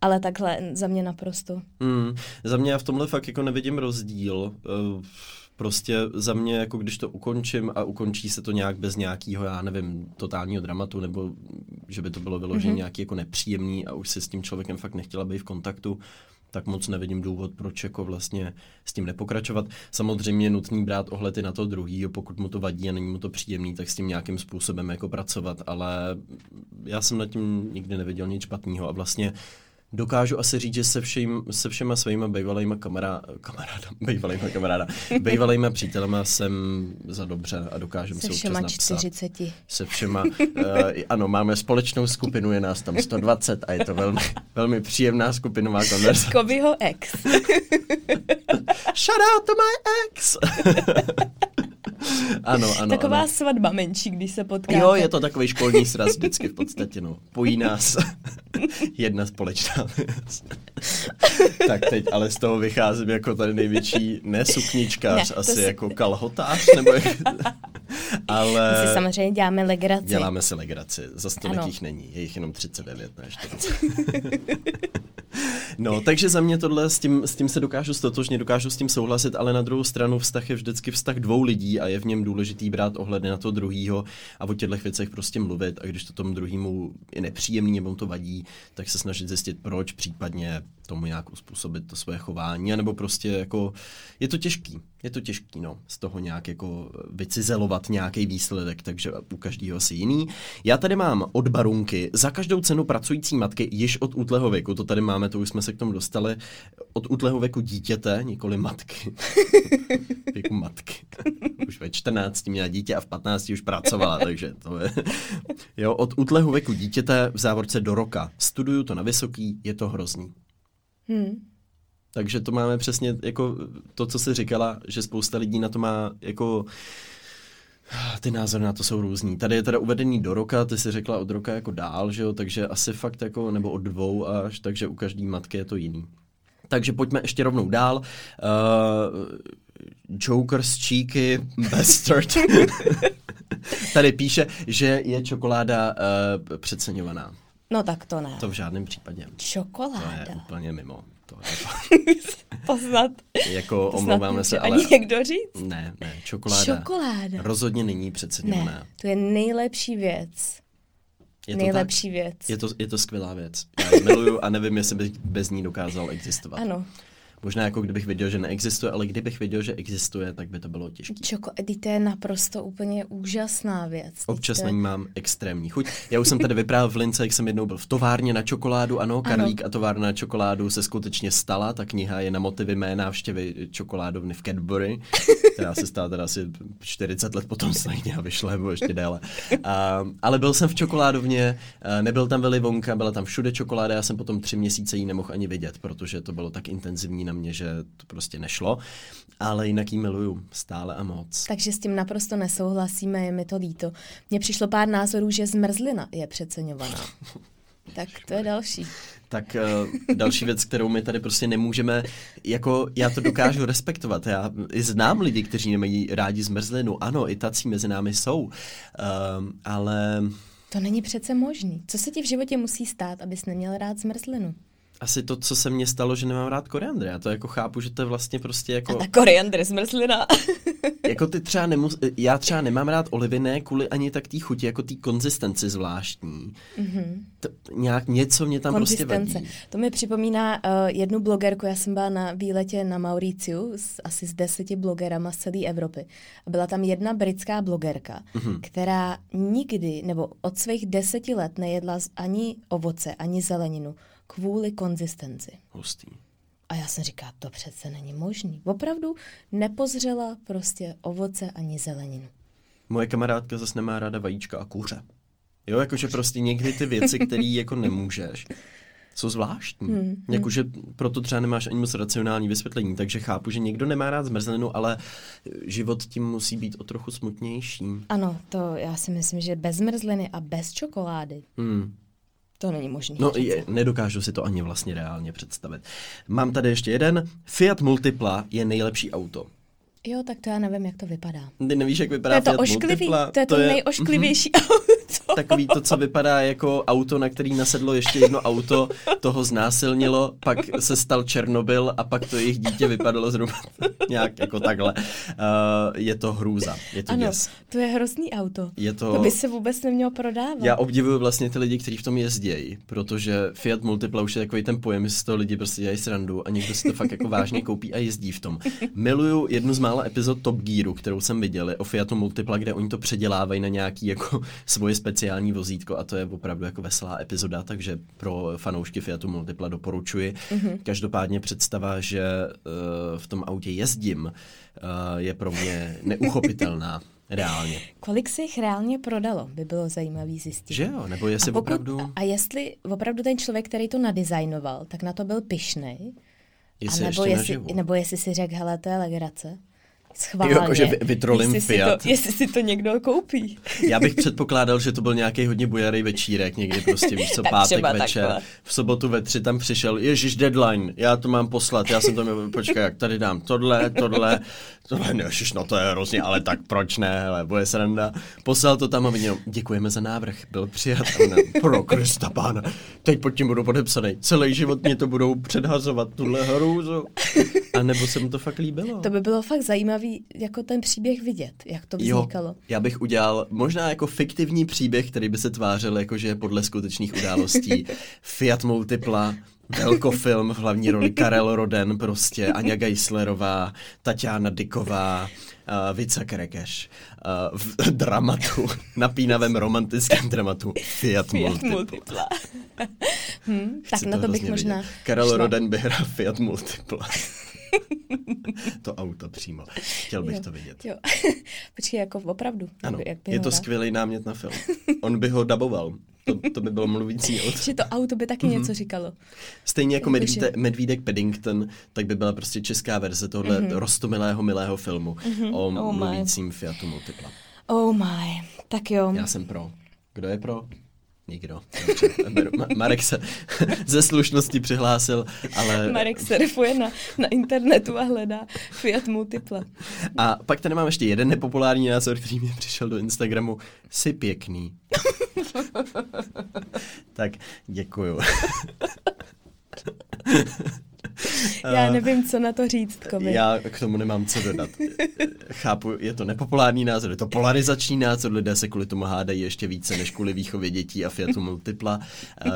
Ale takhle za mě naprosto. Hmm. Za mě já v tomhle fakt jako nevidím rozdíl. Uh, prostě za mě, jako když to ukončím a ukončí se to nějak bez nějakého, já nevím, totálního dramatu, nebo že by to bylo vyloženě mm-hmm. nějaký jako nepříjemný a už se s tím člověkem fakt nechtěla být v kontaktu, tak moc nevidím důvod, proč jako vlastně s tím nepokračovat. Samozřejmě je nutný brát ohledy na to druhý, pokud mu to vadí a není mu to příjemný, tak s tím nějakým způsobem jako pracovat, ale já jsem nad tím nikdy neviděl nic špatného a vlastně dokážu asi říct, že se, všim, se všema svýma bývalýma kamaráda, <laughs> kamaráda, bývalýma kamaráda, bývalýma přítelema jsem za dobře a dokážem se, se všema napsat. 40. Se všema, uh, ano, máme společnou skupinu, je nás tam 120 a je to velmi, velmi příjemná skupinová konverzace. Kovyho ex. Shout out to my ex! <laughs> <laughs> ano, ano. Taková ano. svatba menší, když se potkáte. Jo, je to takový školní sraz vždycky v podstatě, no. Pojí nás <laughs> jedna společná věc. tak teď ale z toho vycházím jako tady největší nesukničkář, ne, asi si... jako kalhotář, nebo jak... <laughs> ale... My si samozřejmě děláme legraci. Děláme si legraci, za tolik není, je jich jenom 39, ne 40. No, takže za mě tohle s tím, s tím se dokážu stotožně, dokážu s tím souhlasit, ale na druhou stranu vztah je vždycky vztah dvou lidí a je v něm důležitý brát ohledy na to druhýho a o těchto věcech prostě mluvit. A když to tomu druhému je nepříjemný nebo mu to vadí, tak se snažit zjistit proč, případně tomu nějak uspůsobit to své chování, nebo prostě jako, je to těžký, je to těžký, no, z toho nějak jako vycizelovat nějaký výsledek, takže u každého asi jiný. Já tady mám od barunky za každou cenu pracující matky již od útlého věku, to tady máme, to už jsme se k tomu dostali, od útlého věku dítěte, nikoli matky. <laughs> věku matky. Už ve 14 měla dítě a v 15 už pracovala, takže to je... Jo, od útlého věku dítěte v závorce do roka. Studuju to na vysoký, je to hrozný. Hmm. Takže to máme přesně jako to, co jsi říkala, že spousta lidí na to má jako ty názory na to jsou různý. Tady je teda uvedený do roka, ty jsi řekla od roka jako dál, že jo, takže asi fakt jako, nebo od dvou až, takže u každé matky je to jiný. Takže pojďme ještě rovnou dál. Uh, Joker's Cheeky Bastard. <laughs> Tady píše, že je čokoláda uh, přeceňovaná. No tak to ne. To v žádném případě. Čokoláda. To je úplně mimo. To je <laughs> Poznat. Jako omlouváme se, ale... Ani někdo říct? Ne, ne, čokoláda. Čokoláda. Rozhodně není přeceňovaná. Ne, to je nejlepší věc. Je to nejlepší tak? věc. Je to, je to skvělá věc. Já ji miluju a nevím, jestli bych bez ní dokázal existovat. Ano. Možná jako kdybych viděl, že neexistuje, ale kdybych viděl, že existuje, tak by to bylo těžké. Čoko, to je naprosto úplně úžasná věc. Občas to... na ní mám extrémní chuť. Já už jsem tady vyprávěl v Lince, jak jsem jednou byl v továrně na čokoládu. Ano, Karlík ano. a továrna na čokoládu se skutečně stala. Ta kniha je na motivy mé návštěvy čokoládovny v Cadbury, <laughs> která se stala teda asi 40 let potom stejně a vyšla, nebo ještě déle. A, ale byl jsem v čokoládovně, nebyl tam Willy Wonka, byla tam všude čokoláda, já jsem potom tři měsíce ji nemohl ani vidět, protože to bylo tak intenzivní na mě, že to prostě nešlo, ale jinak ji miluju stále a moc. Takže s tím naprosto nesouhlasíme, je mi to líto. Mně přišlo pár názorů, že zmrzlina je přeceňovaná. <laughs> tak to je další. Tak uh, další věc, kterou my tady prostě nemůžeme, jako já to dokážu respektovat. Já i znám lidi, kteří nemají rádi zmrzlinu. Ano, i tací mezi námi jsou. Uh, ale... To není přece možný. Co se ti v životě musí stát, abys neměl rád zmrzlinu? Asi to, co se mně stalo, že nemám rád koriandr. Já to jako chápu, že to je vlastně prostě jako... A ta koriandr zmrzlina. <laughs> jako ty třeba nemus... Já třeba nemám rád olivy, ne kvůli ani tak té chuti, jako té konzistenci zvláštní. Mm-hmm. To, nějak něco mě tam prostě vadí. To mi připomíná uh, jednu blogerku, já jsem byla na výletě na Mauriciu s, asi s deseti blogerama z celé Evropy. A byla tam jedna britská blogerka, mm-hmm. která nikdy, nebo od svých deseti let nejedla ani ovoce, ani zeleninu kvůli konzistenci. Hustý. A já jsem říká, to přece není možný. Opravdu nepozřela prostě ovoce ani zeleninu. Moje kamarádka zase nemá ráda vajíčka a kuře. Jo, jakože prostě někdy ty věci, které jako nemůžeš, jsou zvláštní. Hmm, hmm. Jakože proto třeba nemáš ani moc racionální vysvětlení, takže chápu, že někdo nemá rád zmrzlinu, ale život tím musí být o trochu smutnější. Ano, to já si myslím, že bez zmrzliny a bez čokolády hmm. To není možné. No, je, nedokážu si to ani vlastně reálně představit. Mám tady ještě jeden. Fiat Multipla je nejlepší auto. Jo, tak to já nevím, jak to vypadá. Ty nevíš, jak vypadá to je to Fiat ošklivý, Multipla? To je to, to je... nejošklivější mm-hmm. auto. Takový to, co vypadá jako auto, na který nasedlo ještě jedno auto, toho znásilnilo, pak se stal Černobyl a pak to jejich dítě vypadalo zhruba nějak jako takhle. Uh, je to hrůza, je to ano, děs. to je hrozný auto. Je to... to by se vůbec nemělo prodávat. Já obdivuju vlastně ty lidi, kteří v tom jezdějí, protože Fiat Multipla už je takový ten pojem, že z toho lidi prostě dělají srandu a někdo si to fakt jako vážně koupí a jezdí v tom. Miluju jednu z mála epizod Top Gearu, kterou jsem viděl, o Fiatu Multipla, kde oni to předělávají na nějaký jako svoje speciální vozítko a to je opravdu jako veselá epizoda, takže pro fanoušky Fiatu Multipla doporučuji. Mm-hmm. Každopádně představa, že uh, v tom autě jezdím, uh, je pro mě neuchopitelná. <laughs> Reálně. Kolik se jich reálně prodalo, by bylo zajímavý zjistit. Že jo, nebo jestli a pokud, opravdu... A jestli opravdu ten člověk, který to nadizajnoval, tak na to byl pišnej, Jestli a nebo, jestli, nebo jestli si řekl, hele, to je legrace. Schválně. Jo, jakože vytrolím jestli Fiat. Si to, jestli si to někdo koupí. Já bych předpokládal, že to byl nějaký hodně bujarý večírek, někdy prostě víš co, <laughs> pátek večer. Takhle. V sobotu ve tři tam přišel, ježiš deadline, já to mám poslat, já jsem to měl, počkej, jak tady dám tohle, tohle, tohle, ne, ježiš, no to je hrozně, ale tak proč ne, hele, bude sranda. Poslal to tam a viděl, děkujeme za návrh, byl přijat. Ne, pro Krista pána, teď pod tím budu podepsaný, celý život mě to budou předhazovat, tuhle hrůzu. A <laughs> nebo se mu to fakt líbilo. To by bylo fakt zajímavý, jako ten příběh vidět, jak to vznikalo. Jo, já bych udělal možná jako fiktivní příběh, který by se tvářil jako, že je podle skutečných událostí. <laughs> Fiat Multipla, velkofilm v hlavní roli Karel Roden, prostě Aňa Geislerová, Tatiana Diková, uh, Vica Kerekeš. Uh, v <laughs> dramatu, napínavém romantickém dramatu Fiat, Fiat Multipla. Multipla. hmm, tak na to bych možná... Vidět. Karel šla. Roden by hrál Fiat Multipla. To auto přímo. Chtěl bych jo, to vidět. Jo. <laughs> Počkej, jako opravdu. Ano, jak by je to skvělý námět na film. On by ho daboval. To, to by bylo mluvící auto. Že to auto by taky mm-hmm. něco říkalo. Stejně jako Medvíde, Medvídek Paddington, tak by byla prostě česká verze tohle mm-hmm. rostomilého, milého filmu mm-hmm. o oh mluvícím my. Fiatu Multipla. Oh my, tak jo. Já jsem pro. Kdo je pro? Nikdo. Marek se <laughs> ze slušnosti přihlásil, ale... Marek surfuje na, na internetu a hledá Fiat Multipla. A pak tady mám ještě jeden nepopulární názor, který mi přišel do Instagramu. Jsi pěkný. <laughs> tak děkuju. <laughs> <laughs> Já nevím, co na to říct, Komi. Já k tomu nemám co dodat. Chápu, je to nepopulární názor, je to polarizační názor, lidé se kvůli tomu hádají ještě více než kvůli výchově dětí a Fiatu Multipla.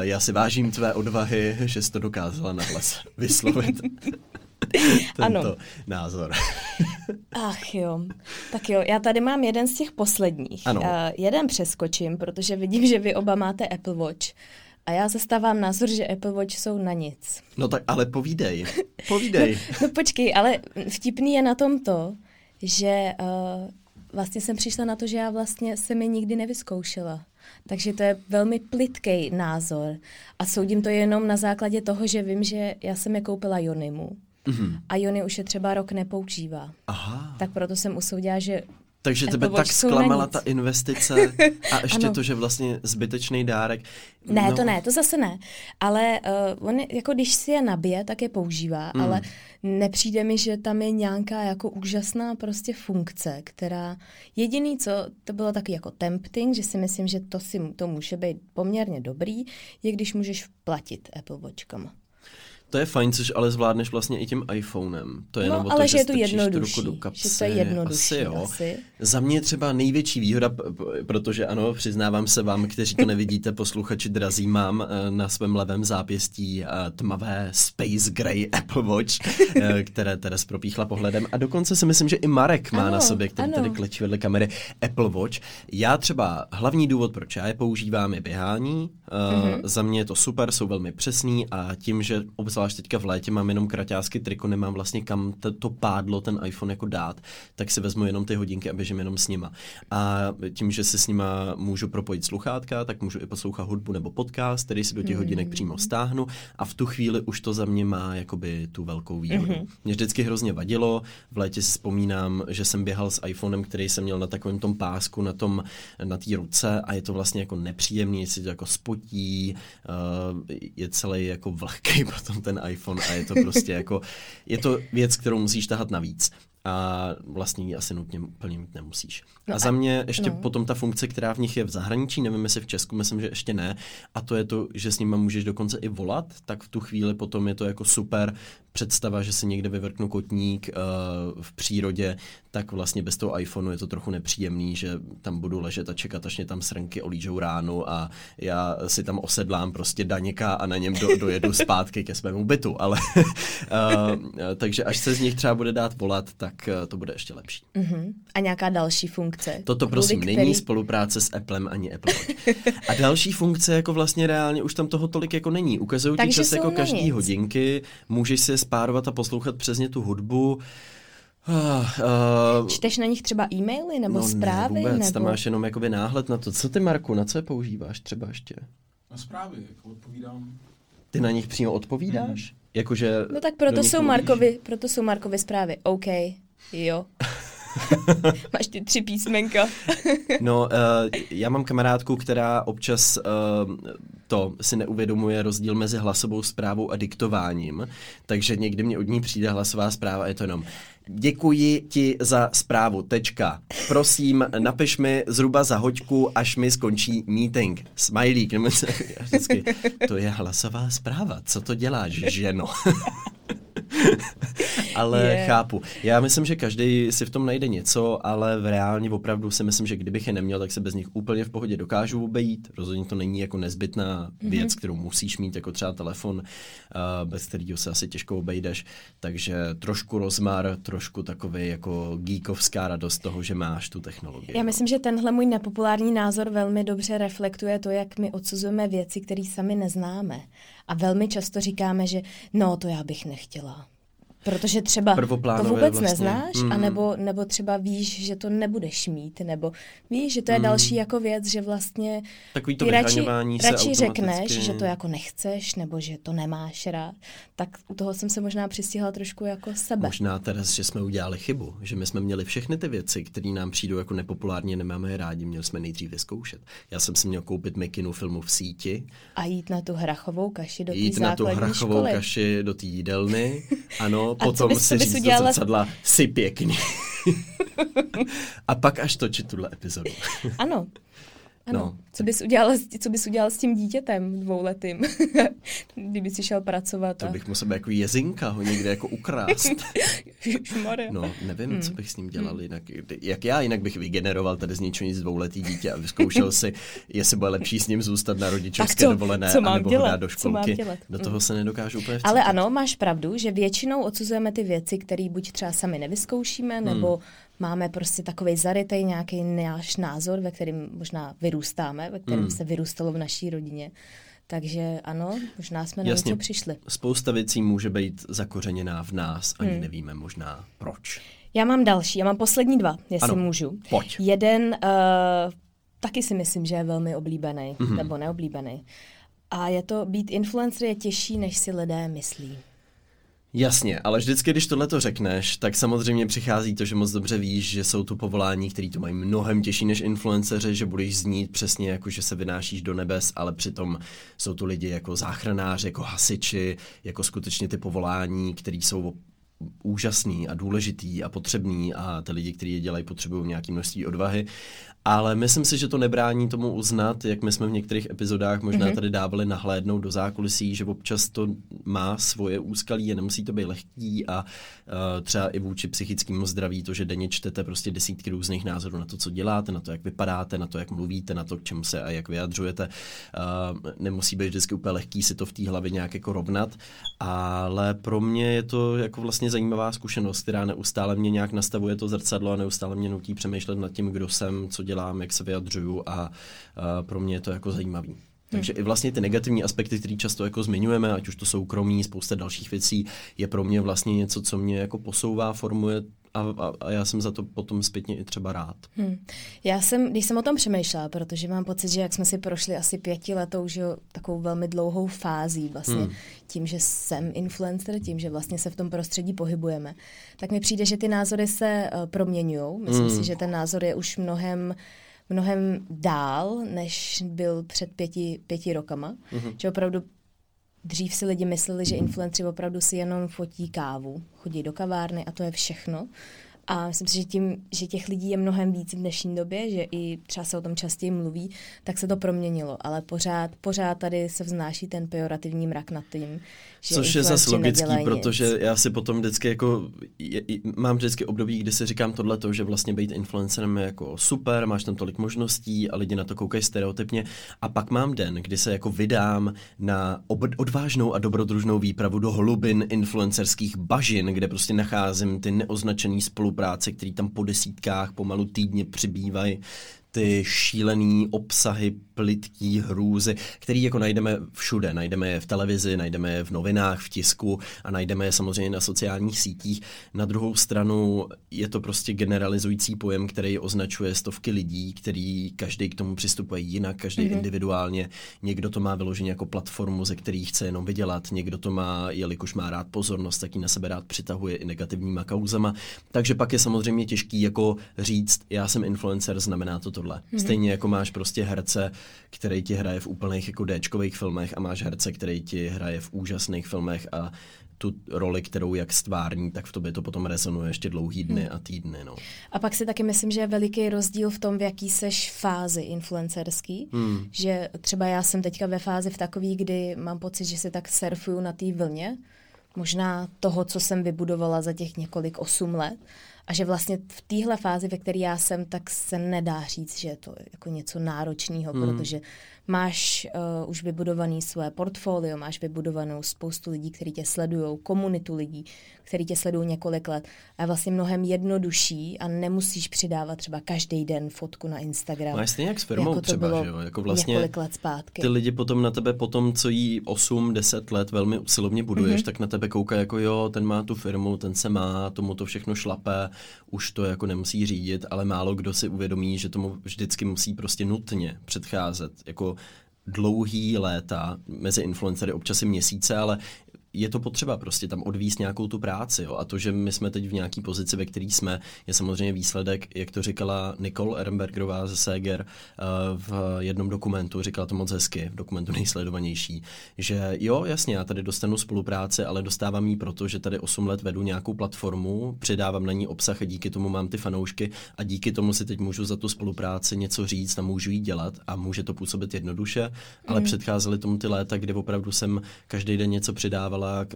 Já si vážím tvé odvahy, že jsi to dokázala nahlas vyslovit. <laughs> Tento ano. názor. <laughs> Ach jo. Tak jo, já tady mám jeden z těch posledních. Ano. Uh, jeden přeskočím, protože vidím, že vy oba máte Apple Watch. A já zastávám názor, že Apple Watch jsou na nic. No tak ale povídej, povídej. <laughs> no, no počkej, ale vtipný je na tom to, že uh, vlastně jsem přišla na to, že já vlastně se mi nikdy nevyzkoušela. Takže to je velmi plitký názor. A soudím to jenom na základě toho, že vím, že já jsem je koupila Jonimu. Mm-hmm. A Jony už je třeba rok nepoužívá. Aha. Tak proto jsem usoudila, že takže tebe tak zklamala ta investice <laughs> a ještě to, že vlastně zbytečný dárek. Ne, no. to ne, to zase ne. Ale uh, on, jako když si je nabije, tak je používá, mm. ale nepřijde mi, že tam je nějaká jako úžasná prostě funkce, která jediný, co to bylo taky jako tempting, že si myslím, že to si to může být poměrně dobrý, je když můžeš platit Apple Watchkama. To je fajn, což ale zvládneš vlastně i tím iPhonem. To je no, jenom ale to, že, je to jednodušší, do kapsy. že to je jednodušší asi, jo. Asi. Za mě třeba největší výhoda, protože ano, přiznávám se vám, kteří to nevidíte, posluchači drazí, mám eh, na svém levém zápěstí eh, tmavé Space Gray <laughs> Apple Watch, eh, které Teres propíchla pohledem. A dokonce si myslím, že i Marek má ano, na sobě, který ano. tady klečí vedle kamery, Apple Watch. Já třeba hlavní důvod, proč já je používám, je běhání. Mm-hmm. Za mě je to super, jsou velmi přesný a tím, že obzvlášť teďka v létě mám jenom kraťásky triko, nemám vlastně kam to, to pádlo, ten iPhone jako dát, tak si vezmu jenom ty hodinky a běžím jenom s nima. A tím, že si s nima můžu propojit sluchátka, tak můžu i poslouchat hudbu nebo podcast, který si do těch mm. hodinek přímo stáhnu a v tu chvíli už to za mě má jakoby tu velkou výhodu. Mm-hmm. Mě vždycky hrozně vadilo, v létě si vzpomínám, že jsem běhal s iPhonem, který jsem měl na takovém tom pásku, na tom, na té ruce a je to vlastně jako nepříjemný, jestli to jako spotí, uh, je celý jako vlhký <laughs> potom ten iPhone a je to prostě jako, je to věc, kterou musíš tahat navíc. a vlastně ji asi nutně úplně mít nemusíš. No a za mě ještě no. potom ta funkce, která v nich je v zahraničí, nevím jestli v Česku, myslím, že ještě ne, a to je to, že s nimi můžeš dokonce i volat, tak v tu chvíli potom je to jako super představa, že si někde vyvrknu kotník uh, v přírodě, tak vlastně bez toho iPhoneu je to trochu nepříjemný, že tam budu ležet a čekat, až mě tam srnky olížou ránu a já si tam osedlám prostě daněka a na něm do, dojedu zpátky ke svému bytu, ale uh, <laughs> takže až se z nich třeba bude dát volat, tak uh, to bude ještě lepší. Uh-huh. A nějaká další funkce? Toto prosím který... není spolupráce s Applem ani Apple A další funkce jako vlastně reálně už tam toho tolik jako není. Ukazují ti čas jako každý nic. hodinky, můžeš si spárovat a poslouchat přes ně tu hudbu. Uh, uh, Čteš na nich třeba e-maily nebo no zprávy? Ne, vůbec, nebo... tam máš jenom jakoby náhled na to. Co ty, Marku, na co je používáš třeba ještě? Na zprávy, jako odpovídám. Ty na nich přímo odpovídáš? Mm. Jakože no tak proto jsou, Markovi, proto jsou Markovi zprávy. OK, jo. <laughs> Máš ty tři písmenka. <laughs> no, uh, já mám kamarádku, která občas uh, to si neuvědomuje rozdíl mezi hlasovou zprávou a diktováním, takže někdy mě od ní přijde hlasová zpráva a je to jenom Děkuji ti za zprávu, tečka. Prosím, napiš mi zhruba za hoďku, až mi skončí meeting. Smiley, vždycky, to je hlasová zpráva, co to děláš, ženo? <laughs> ale yeah. chápu. Já myslím, že každý si v tom najde něco, ale v reálně opravdu si myslím, že kdybych je neměl, tak se bez nich úplně v pohodě dokážu obejít. Rozhodně to není jako nezbytná mm-hmm. věc, kterou musíš mít, jako třeba telefon, uh, bez kterého se asi těžko obejdeš. Takže trošku rozmar, trošku takový jako geekovská radost toho, že máš tu technologii. Já myslím, že tenhle můj nepopulární názor velmi dobře reflektuje to, jak my odsuzujeme věci, které sami neznáme. A velmi často říkáme, že no, to já bych nechtěla. Protože třeba to vůbec vlastně. neznáš, mm. anebo, nebo třeba víš, že to nebudeš mít, nebo víš, že to je mm. další jako věc, že vlastně Takový to ty radši, radši řekneš, že to jako nechceš, nebo že to nemáš rád, tak u toho jsem se možná přistihla trošku jako sebe. Možná teda, že jsme udělali chybu, že my jsme měli všechny ty věci, které nám přijdou jako nepopulárně, nemáme je rádi, měli jsme nejdřív vyzkoušet. Já jsem si měl koupit Mikinu filmu v síti. A jít na tu hrachovou kaši do té Jít na tu hrachovou školy. kaši do té jídelny, <laughs> ano, potom bys, si říct udělala... do zrcadla, si pěkný. <laughs> a pak až točit tuhle epizodu. ano. Ano. No. Co, bys udělal, co bys udělal s tím dítětem dvouletým, <laughs> kdyby si šel pracovat? A... To bych musel jako jezinka ho někde jako ukrást. <laughs> no, nevím, hmm. co bych s ním dělal hmm. jinak. Jak já jinak bych vygeneroval tady z ničeho nic dvouletý dítě a vyzkoušel si, jestli bude lepší s ním zůstat na rodičovské co, dovolené, co anebo dělat? ho dát do školky. Do toho hmm. se nedokážu úplně vcítit. Ale ano, máš pravdu, že většinou odsuzujeme ty věci, které buď třeba sami nevyzkoušíme, nebo hmm máme prostě takový zarytej nějaký náš názor, ve kterém možná vyrůstáme, ve kterém mm. se vyrůstalo v naší rodině. Takže ano, možná jsme na Jasně. něco přišli. Spousta věcí může být zakořeněná v nás, ani hmm. nevíme možná proč. Já mám další, já mám poslední dva, jestli ano. můžu. Pojď. Jeden uh, taky si myslím, že je velmi oblíbený, mm-hmm. nebo neoblíbený. A je to, být influencer je těžší, než si lidé myslí. Jasně, ale vždycky, když tohle to řekneš, tak samozřejmě přichází to, že moc dobře víš, že jsou tu povolání, které to mají mnohem těžší než influenceři, že budeš znít přesně jako, že se vynášíš do nebes, ale přitom jsou tu lidi jako záchranáři, jako hasiči, jako skutečně ty povolání, které jsou úžasný a důležitý a potřebný a ty lidi, kteří je dělají, potřebují nějaké množství odvahy ale myslím si, že to nebrání tomu uznat, jak my jsme v některých epizodách možná mm-hmm. tady dávali nahlédnout do zákulisí, že občas to má svoje úskalí a nemusí to být lehký a uh, třeba i vůči psychickému zdraví to, že denně čtete prostě desítky různých názorů na to, co děláte, na to, jak vypadáte, na to, jak mluvíte, na to, k čemu se a jak vyjadřujete. Uh, nemusí být vždycky úplně lehký si to v té hlavě nějak jako rovnat, ale pro mě je to jako vlastně zajímavá zkušenost, která neustále mě nějak nastavuje to zrcadlo a neustále mě nutí přemýšlet nad tím, kdo jsem, co dělám dělám, jak se vyjadřuju a, a pro mě je to jako zajímavý. Takže hmm. i vlastně ty negativní aspekty, které často jako zmiňujeme, ať už to soukromí, spousta dalších věcí, je pro mě vlastně něco, co mě jako posouvá, formuje a, a, a já jsem za to potom zpětně i třeba rád. Hmm. Já jsem, když jsem o tom přemýšlela, protože mám pocit, že jak jsme si prošli asi pětiletou, že takovou velmi dlouhou fází vlastně hmm. tím, že jsem influencer, tím, že vlastně se v tom prostředí pohybujeme, tak mi přijde, že ty názory se uh, proměňují. Myslím hmm. si, že ten názor je už mnohem mnohem dál, než byl před pěti, pěti rokama. Mm-hmm. Že opravdu dřív si lidi mysleli, že influenceri opravdu si jenom fotí kávu, chodí do kavárny a to je všechno. A myslím si, že tím, že těch lidí je mnohem víc v dnešní době, že i třeba se o tom častěji mluví, tak se to proměnilo. Ale pořád, pořád tady se vznáší ten pejorativní mrak nad tím, Což je zase logický, nic. protože já si potom vždycky jako, je, mám vždycky období, kdy si říkám tohle to, že vlastně být influencerem je jako super, máš tam tolik možností a lidi na to koukají stereotypně. A pak mám den, kdy se jako vydám na ob- odvážnou a dobrodružnou výpravu do hlubin influencerských bažin, kde prostě nacházím ty neoznačené spolupráce, které tam po desítkách pomalu týdně přibývají ty šílený obsahy, plitký hrůzy, který jako najdeme všude. Najdeme je v televizi, najdeme je v novinách, v tisku a najdeme je samozřejmě na sociálních sítích. Na druhou stranu je to prostě generalizující pojem, který označuje stovky lidí, který každý k tomu přistupuje jinak, každý mm-hmm. individuálně. Někdo to má vyloženě jako platformu, ze který chce jenom vydělat, někdo to má, jelikož má rád pozornost, tak ji na sebe rád přitahuje i negativníma kauzama. Takže pak je samozřejmě těžký jako říct, já jsem influencer, znamená to tohle. Mm-hmm. Stejně jako máš prostě herce, který ti hraje v úplných jako Dčkových filmech a máš herce, který ti hraje v úžasných filmech a tu roli, kterou jak stvární, tak v tobě to potom rezonuje ještě dlouhý dny hmm. a týdny. No. A pak si taky myslím, že je veliký rozdíl v tom, v jaký seš fázi influencerský. Hmm. Že třeba já jsem teďka ve fázi v takový, kdy mám pocit, že si tak surfuju na té vlně, možná toho, co jsem vybudovala za těch několik osm let. A že vlastně v téhle fázi, ve které já jsem, tak se nedá říct, že je to jako něco náročného, hmm. protože máš uh, už vybudovaný své portfolio, máš vybudovanou spoustu lidí, kteří tě sledují, komunitu lidí, kteří tě sledují několik let. A je vlastně mnohem jednodušší a nemusíš přidávat třeba každý den fotku na Instagram. Máš stejně jak s firmou jako třeba, že jo? Jako vlastně několik let zpátky. Ty lidi potom na tebe potom, co jí 8-10 let velmi usilovně buduješ, mm-hmm. tak na tebe kouká jako jo, ten má tu firmu, ten se má, tomu to všechno šlape, už to jako nemusí řídit, ale málo kdo si uvědomí, že tomu vždycky musí prostě nutně předcházet. Jako dlouhý léta mezi influencery, občas i měsíce, ale je to potřeba prostě tam odvíst nějakou tu práci. Jo. A to, že my jsme teď v nějaké pozici, ve které jsme, je samozřejmě výsledek, jak to říkala Nicole Ehrenbergerová ze Seger uh, v jednom dokumentu, říkala to moc hezky, v dokumentu nejsledovanější, že jo, jasně, já tady dostanu spolupráci, ale dostávám ji proto, že tady 8 let vedu nějakou platformu, přidávám na ní obsah a díky tomu mám ty fanoušky a díky tomu si teď můžu za tu spolupráci něco říct a můžu jí dělat a může to působit jednoduše, ale mm. předcházely tomu ty léta, kdy opravdu jsem každý den něco přidávala dělá,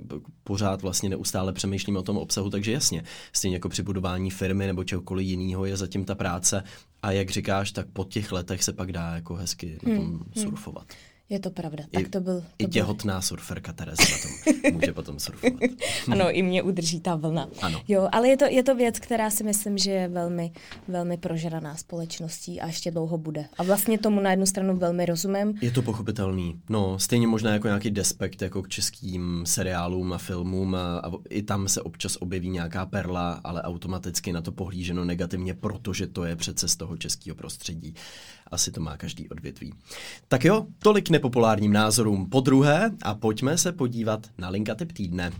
pořád vlastně neustále přemýšlím o tom obsahu, takže jasně, stejně jako při budování firmy nebo čehokoliv jiného je zatím ta práce a jak říkáš, tak po těch letech se pak dá jako hezky hmm. na tom hmm. surfovat. Hmm. Je to pravda. Tak to byl, to I těhotná byl... surferka Tereza na tom <laughs> může potom surfovat. <laughs> ano, i mě udrží ta vlna. Ano. Jo, ale je to, je to věc, která si myslím, že je velmi, velmi prožraná společností a ještě dlouho bude. A vlastně tomu na jednu stranu velmi rozumím. Je to pochopitelný. No, stejně možná jako nějaký despekt jako k českým seriálům a filmům a, a i tam se občas objeví nějaká perla, ale automaticky na to pohlíženo negativně, protože to je přece z toho českého prostředí. Asi to má každý odvětví. Tak jo, tolik nepopulárním názorům po druhé a pojďme se podívat na linka typ týdne.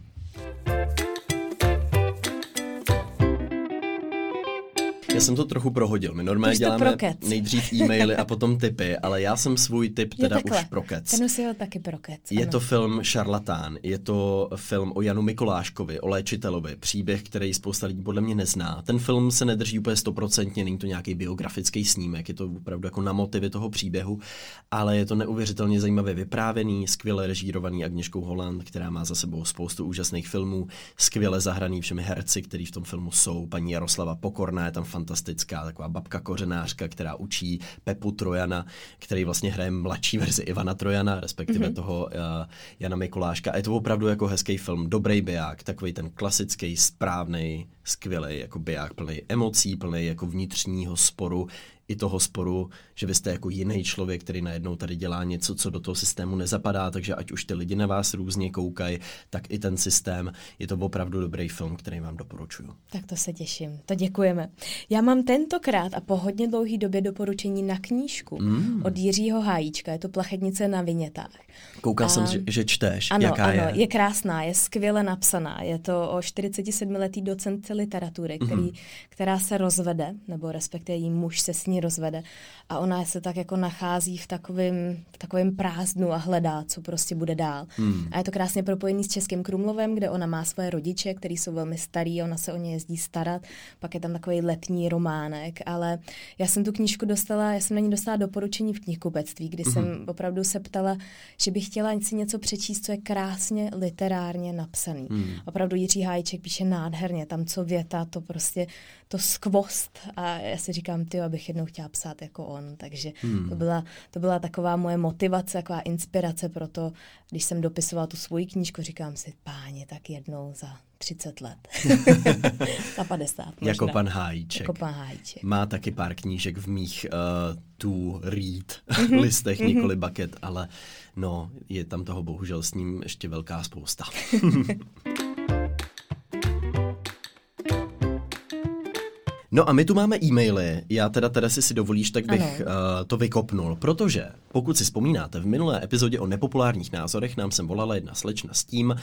Já jsem to trochu prohodil. My normálně děláme nejdřív e-maily a potom typy, ale já jsem svůj typ teda jo, už prokec. Ten si ho taky prokec. Je ano. to film Šarlatán, je to film o Janu Mikoláškovi, o léčitelovi, příběh, který spousta lidí podle mě nezná. Ten film se nedrží úplně stoprocentně, není to nějaký biografický snímek, je to opravdu jako na motivy toho příběhu, ale je to neuvěřitelně zajímavě vyprávěný, skvěle režírovaný Agněškou Holland, která má za sebou spoustu úžasných filmů, skvěle zahraný všemi herci, kteří v tom filmu jsou. Paní Jaroslava Pokorná je tam fantastická, taková babka kořenářka, která učí Pepu Trojana, který vlastně hraje mladší verzi Ivana Trojana, respektive mm-hmm. toho uh, Jana Mikuláška. A je to opravdu jako hezký film, dobrý biják, takový ten klasický, správný, skvělý jako biják, plný emocí, plný jako vnitřního sporu, i toho sporu, že vy jste jako jiný člověk, který najednou tady dělá něco, co do toho systému nezapadá, takže ať už ty lidi na vás různě koukají, tak i ten systém. Je to opravdu dobrý film, který vám doporučuju. Tak to se těším, to děkujeme. Já mám tentokrát a po hodně dlouhý době doporučení na knížku mm. od Jiřího Hájíčka, je to Plachetnice na vinětách. Koukal a... jsem, že, že čteš, ano, jaká ano, je. je krásná, je skvěle napsaná. Je to o 47-letý docent literatury, který, mm. která se rozvede, nebo respektive jí muž se s ní rozvede. A ona se tak jako nachází v takovém, v takovém prázdnu a hledá, co prostě bude dál. Hmm. A je to krásně propojený s Českým Krumlovem, kde ona má svoje rodiče, kteří jsou velmi starý, ona se o ně jezdí starat. Pak je tam takový letní románek, ale já jsem tu knížku dostala, já jsem na ní dostala doporučení v knihkupectví, kdy hmm. jsem opravdu se ptala, že bych chtěla si něco přečíst, co je krásně literárně napsaný. Hmm. Opravdu Jiří Hájček píše nádherně, tam co věta, to prostě to skvost a já si říkám, ty, abych jednou chtěla psát jako on, takže hmm. to, byla, to byla taková moje motivace, taková inspirace pro to, když jsem dopisovala tu svoji knížku, říkám si, páně, tak jednou za 30 let. <laughs> za 50 možná. Jako pan Hájíček. Jako pan Hájíček. Má taky pár knížek v mých uh, tu read mm-hmm. <laughs> listech, nikoli bucket, ale no, je tam toho bohužel s ním ještě velká spousta. <laughs> No a my tu máme e-maily, já teda teda si si dovolíš, tak bych uh, to vykopnul, protože pokud si vzpomínáte, v minulé epizodě o nepopulárních názorech nám sem volala jedna slečna s tím,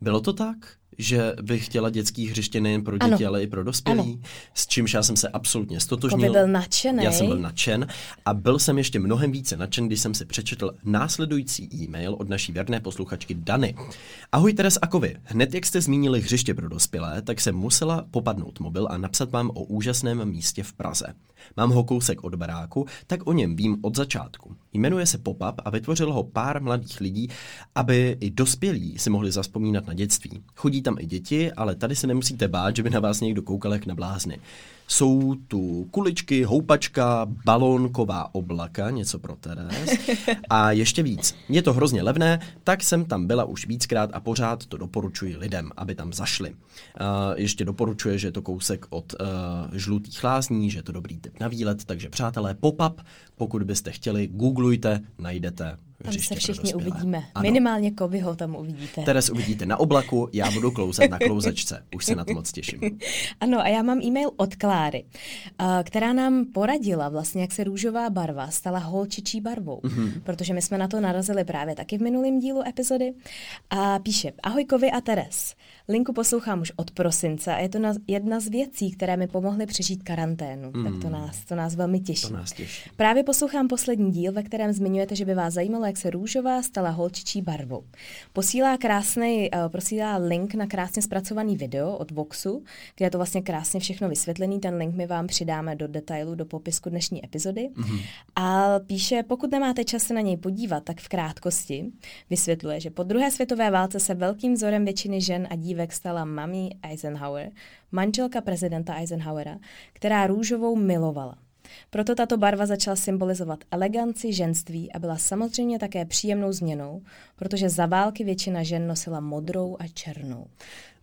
bylo to tak? Že bych chtěla dětský hřiště nejen pro děti, ano. ale i pro dospělí, ano. s čímž já jsem se absolutně stotožnil. Jako by byl nadšený. Já jsem byl nadšen a byl jsem ještě mnohem více nadšen, když jsem si přečetl následující e-mail od naší věrné posluchačky Dany. Ahoj Teres Akovi, hned jak jste zmínili hřiště pro dospělé, tak jsem musela popadnout mobil a napsat vám o úžasném místě v Praze. Mám ho kousek od baráku, tak o něm vím od začátku. Jmenuje se Pop-up a vytvořil ho pár mladých lidí, aby i dospělí si mohli zaspomínat na dětství. Chodí tam i děti, ale tady se nemusíte bát, že by na vás někdo koukal jak na blázny. Jsou tu kuličky, houpačka, balónková oblaka, něco pro Teres. A ještě víc. Je to hrozně levné, tak jsem tam byla už víckrát a pořád to doporučuji lidem, aby tam zašli. Uh, ještě doporučuje, že je to kousek od uh, žlutých lázní, že je to dobrý typ na výlet, takže přátelé, pop-up, pokud byste chtěli, googlujte, najdete tam se všichni uvidíme. Ano. Minimálně Kovyho tam uvidíte. Teres uvidíte na oblaku, já budu klouzat na klouzačce. Už se na to moc těším. <laughs> Ano, a já mám e-mail od Kláry, která nám poradila vlastně, jak se růžová barva stala holčičí barvou. Mm-hmm. Protože my jsme na to narazili právě taky v minulém dílu epizody. A píše, ahoj Kovy a Teres. Linku poslouchám už od prosince a je to jedna z věcí, které mi pomohly přežít karanténu. Mm. Tak to hmm. nás, to nás velmi těší. To nás těší. Právě poslouchám poslední díl, ve kterém zmiňujete, že by vás zajímalo, jak se růžová stala holčičí barvou. Posílá krásný, uh, posílá link na krásně zpracovaný video od Voxu, kde je to vlastně krásně všechno vysvětlený. Ten link my vám přidáme do detailu, do popisku dnešní epizody. Mm-hmm. A píše, pokud nemáte čas se na něj podívat, tak v krátkosti vysvětluje, že po druhé světové válce se velkým vzorem většiny žen a dívek stala mami Eisenhower, manželka prezidenta Eisenhowera, která růžovou milovala. Proto tato barva začala symbolizovat eleganci, ženství a byla samozřejmě také příjemnou změnou, protože za války většina žen nosila modrou a černou.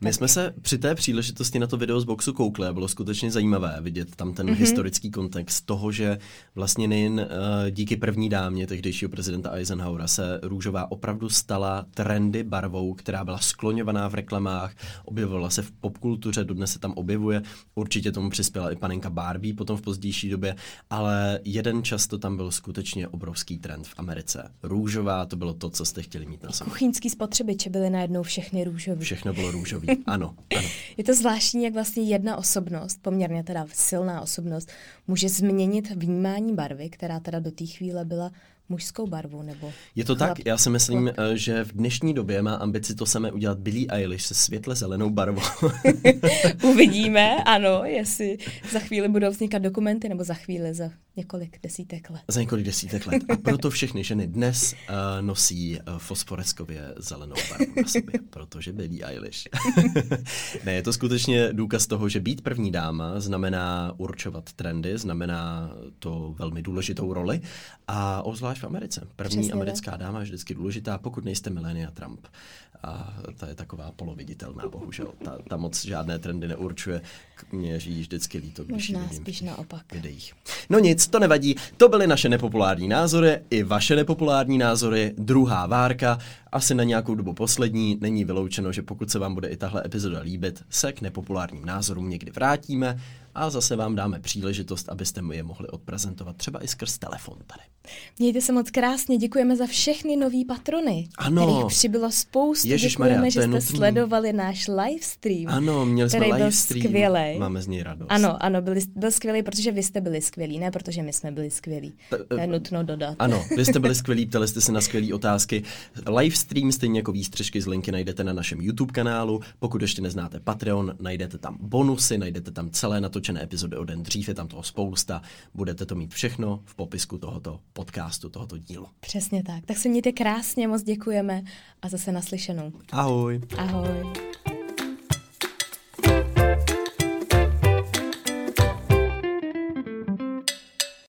My jsme se při té příležitosti na to video z boxu koukli a bylo skutečně zajímavé vidět tam ten mm-hmm. historický kontext toho, že vlastně nejen uh, díky první dámě tehdejšího prezidenta Eisenhowera se růžová opravdu stala trendy barvou, která byla skloňovaná v reklamách, objevovala se v popkultuře, dodnes se tam objevuje. Určitě tomu přispěla i panenka Barbie potom v pozdější době, ale jeden čas to tam byl skutečně obrovský trend v Americe. Růžová to bylo to, co jste chtěli mít na sobě. Kuchyňský spotřebiče byly najednou všechny růžové. Všechno bylo růžové. <laughs> Ano, ano. Je to zvláštní, jak vlastně jedna osobnost, poměrně teda silná osobnost, může změnit vnímání barvy, která teda do té chvíle byla mužskou barvu nebo Je to chlap, tak? Já si myslím, chlap. Eh, že v dnešní době má ambici to samé udělat Billie Eilish se světle zelenou barvou. <laughs> Uvidíme, ano, jestli za chvíli budou vznikat dokumenty nebo za chvíli za několik desítek let. Za několik desítek let. A proto všechny ženy dnes uh, nosí uh, fosforeskově zelenou barvu na sobě, protože Billie Eilish. <laughs> ne, je to skutečně důkaz toho, že být první dáma znamená určovat trendy, znamená to velmi důležitou roli a obzvlášť v Americe. První Přesně americká tak. dáma je vždycky důležitá, pokud nejste Melania Trump. A ta je taková poloviditelná, bohužel. Ta, ta moc žádné trendy neurčuje. Mě je vždycky líto, když Možná vidím spíš naopak. videích. No nic, to nevadí. To byly naše nepopulární názory, i vaše nepopulární názory. Druhá várka asi na nějakou dobu poslední. Není vyloučeno, že pokud se vám bude i tahle epizoda líbit, se k nepopulárním názorům někdy vrátíme a zase vám dáme příležitost, abyste je mohli odprezentovat třeba i skrz telefon tady. Mějte se moc krásně, děkujeme za všechny nový patrony, Ano. kterých přibylo spoustu. Ježišmarja, děkujeme, to že jste nutný. sledovali náš livestream. Ano, měli jsme který live stream, skvělej. máme z něj radost. Ano, ano, byl, byl skvělý, protože vy jste byli skvělí, ne protože my jsme byli skvělí. To je nutno dodat. Ano, vy jste byli <laughs> skvělí, ptali jste se na skvělé otázky. Livestream stejně jako výstřižky z linky najdete na našem YouTube kanálu. Pokud ještě neznáte Patreon, najdete tam bonusy, najdete tam celé natočené epizody o den dřív, je tam toho spousta. Budete to mít všechno v popisku tohoto podcastu, tohoto dílu. Přesně tak. Tak se mějte krásně, moc děkujeme a zase naslyšenou. Ahoj. Ahoj.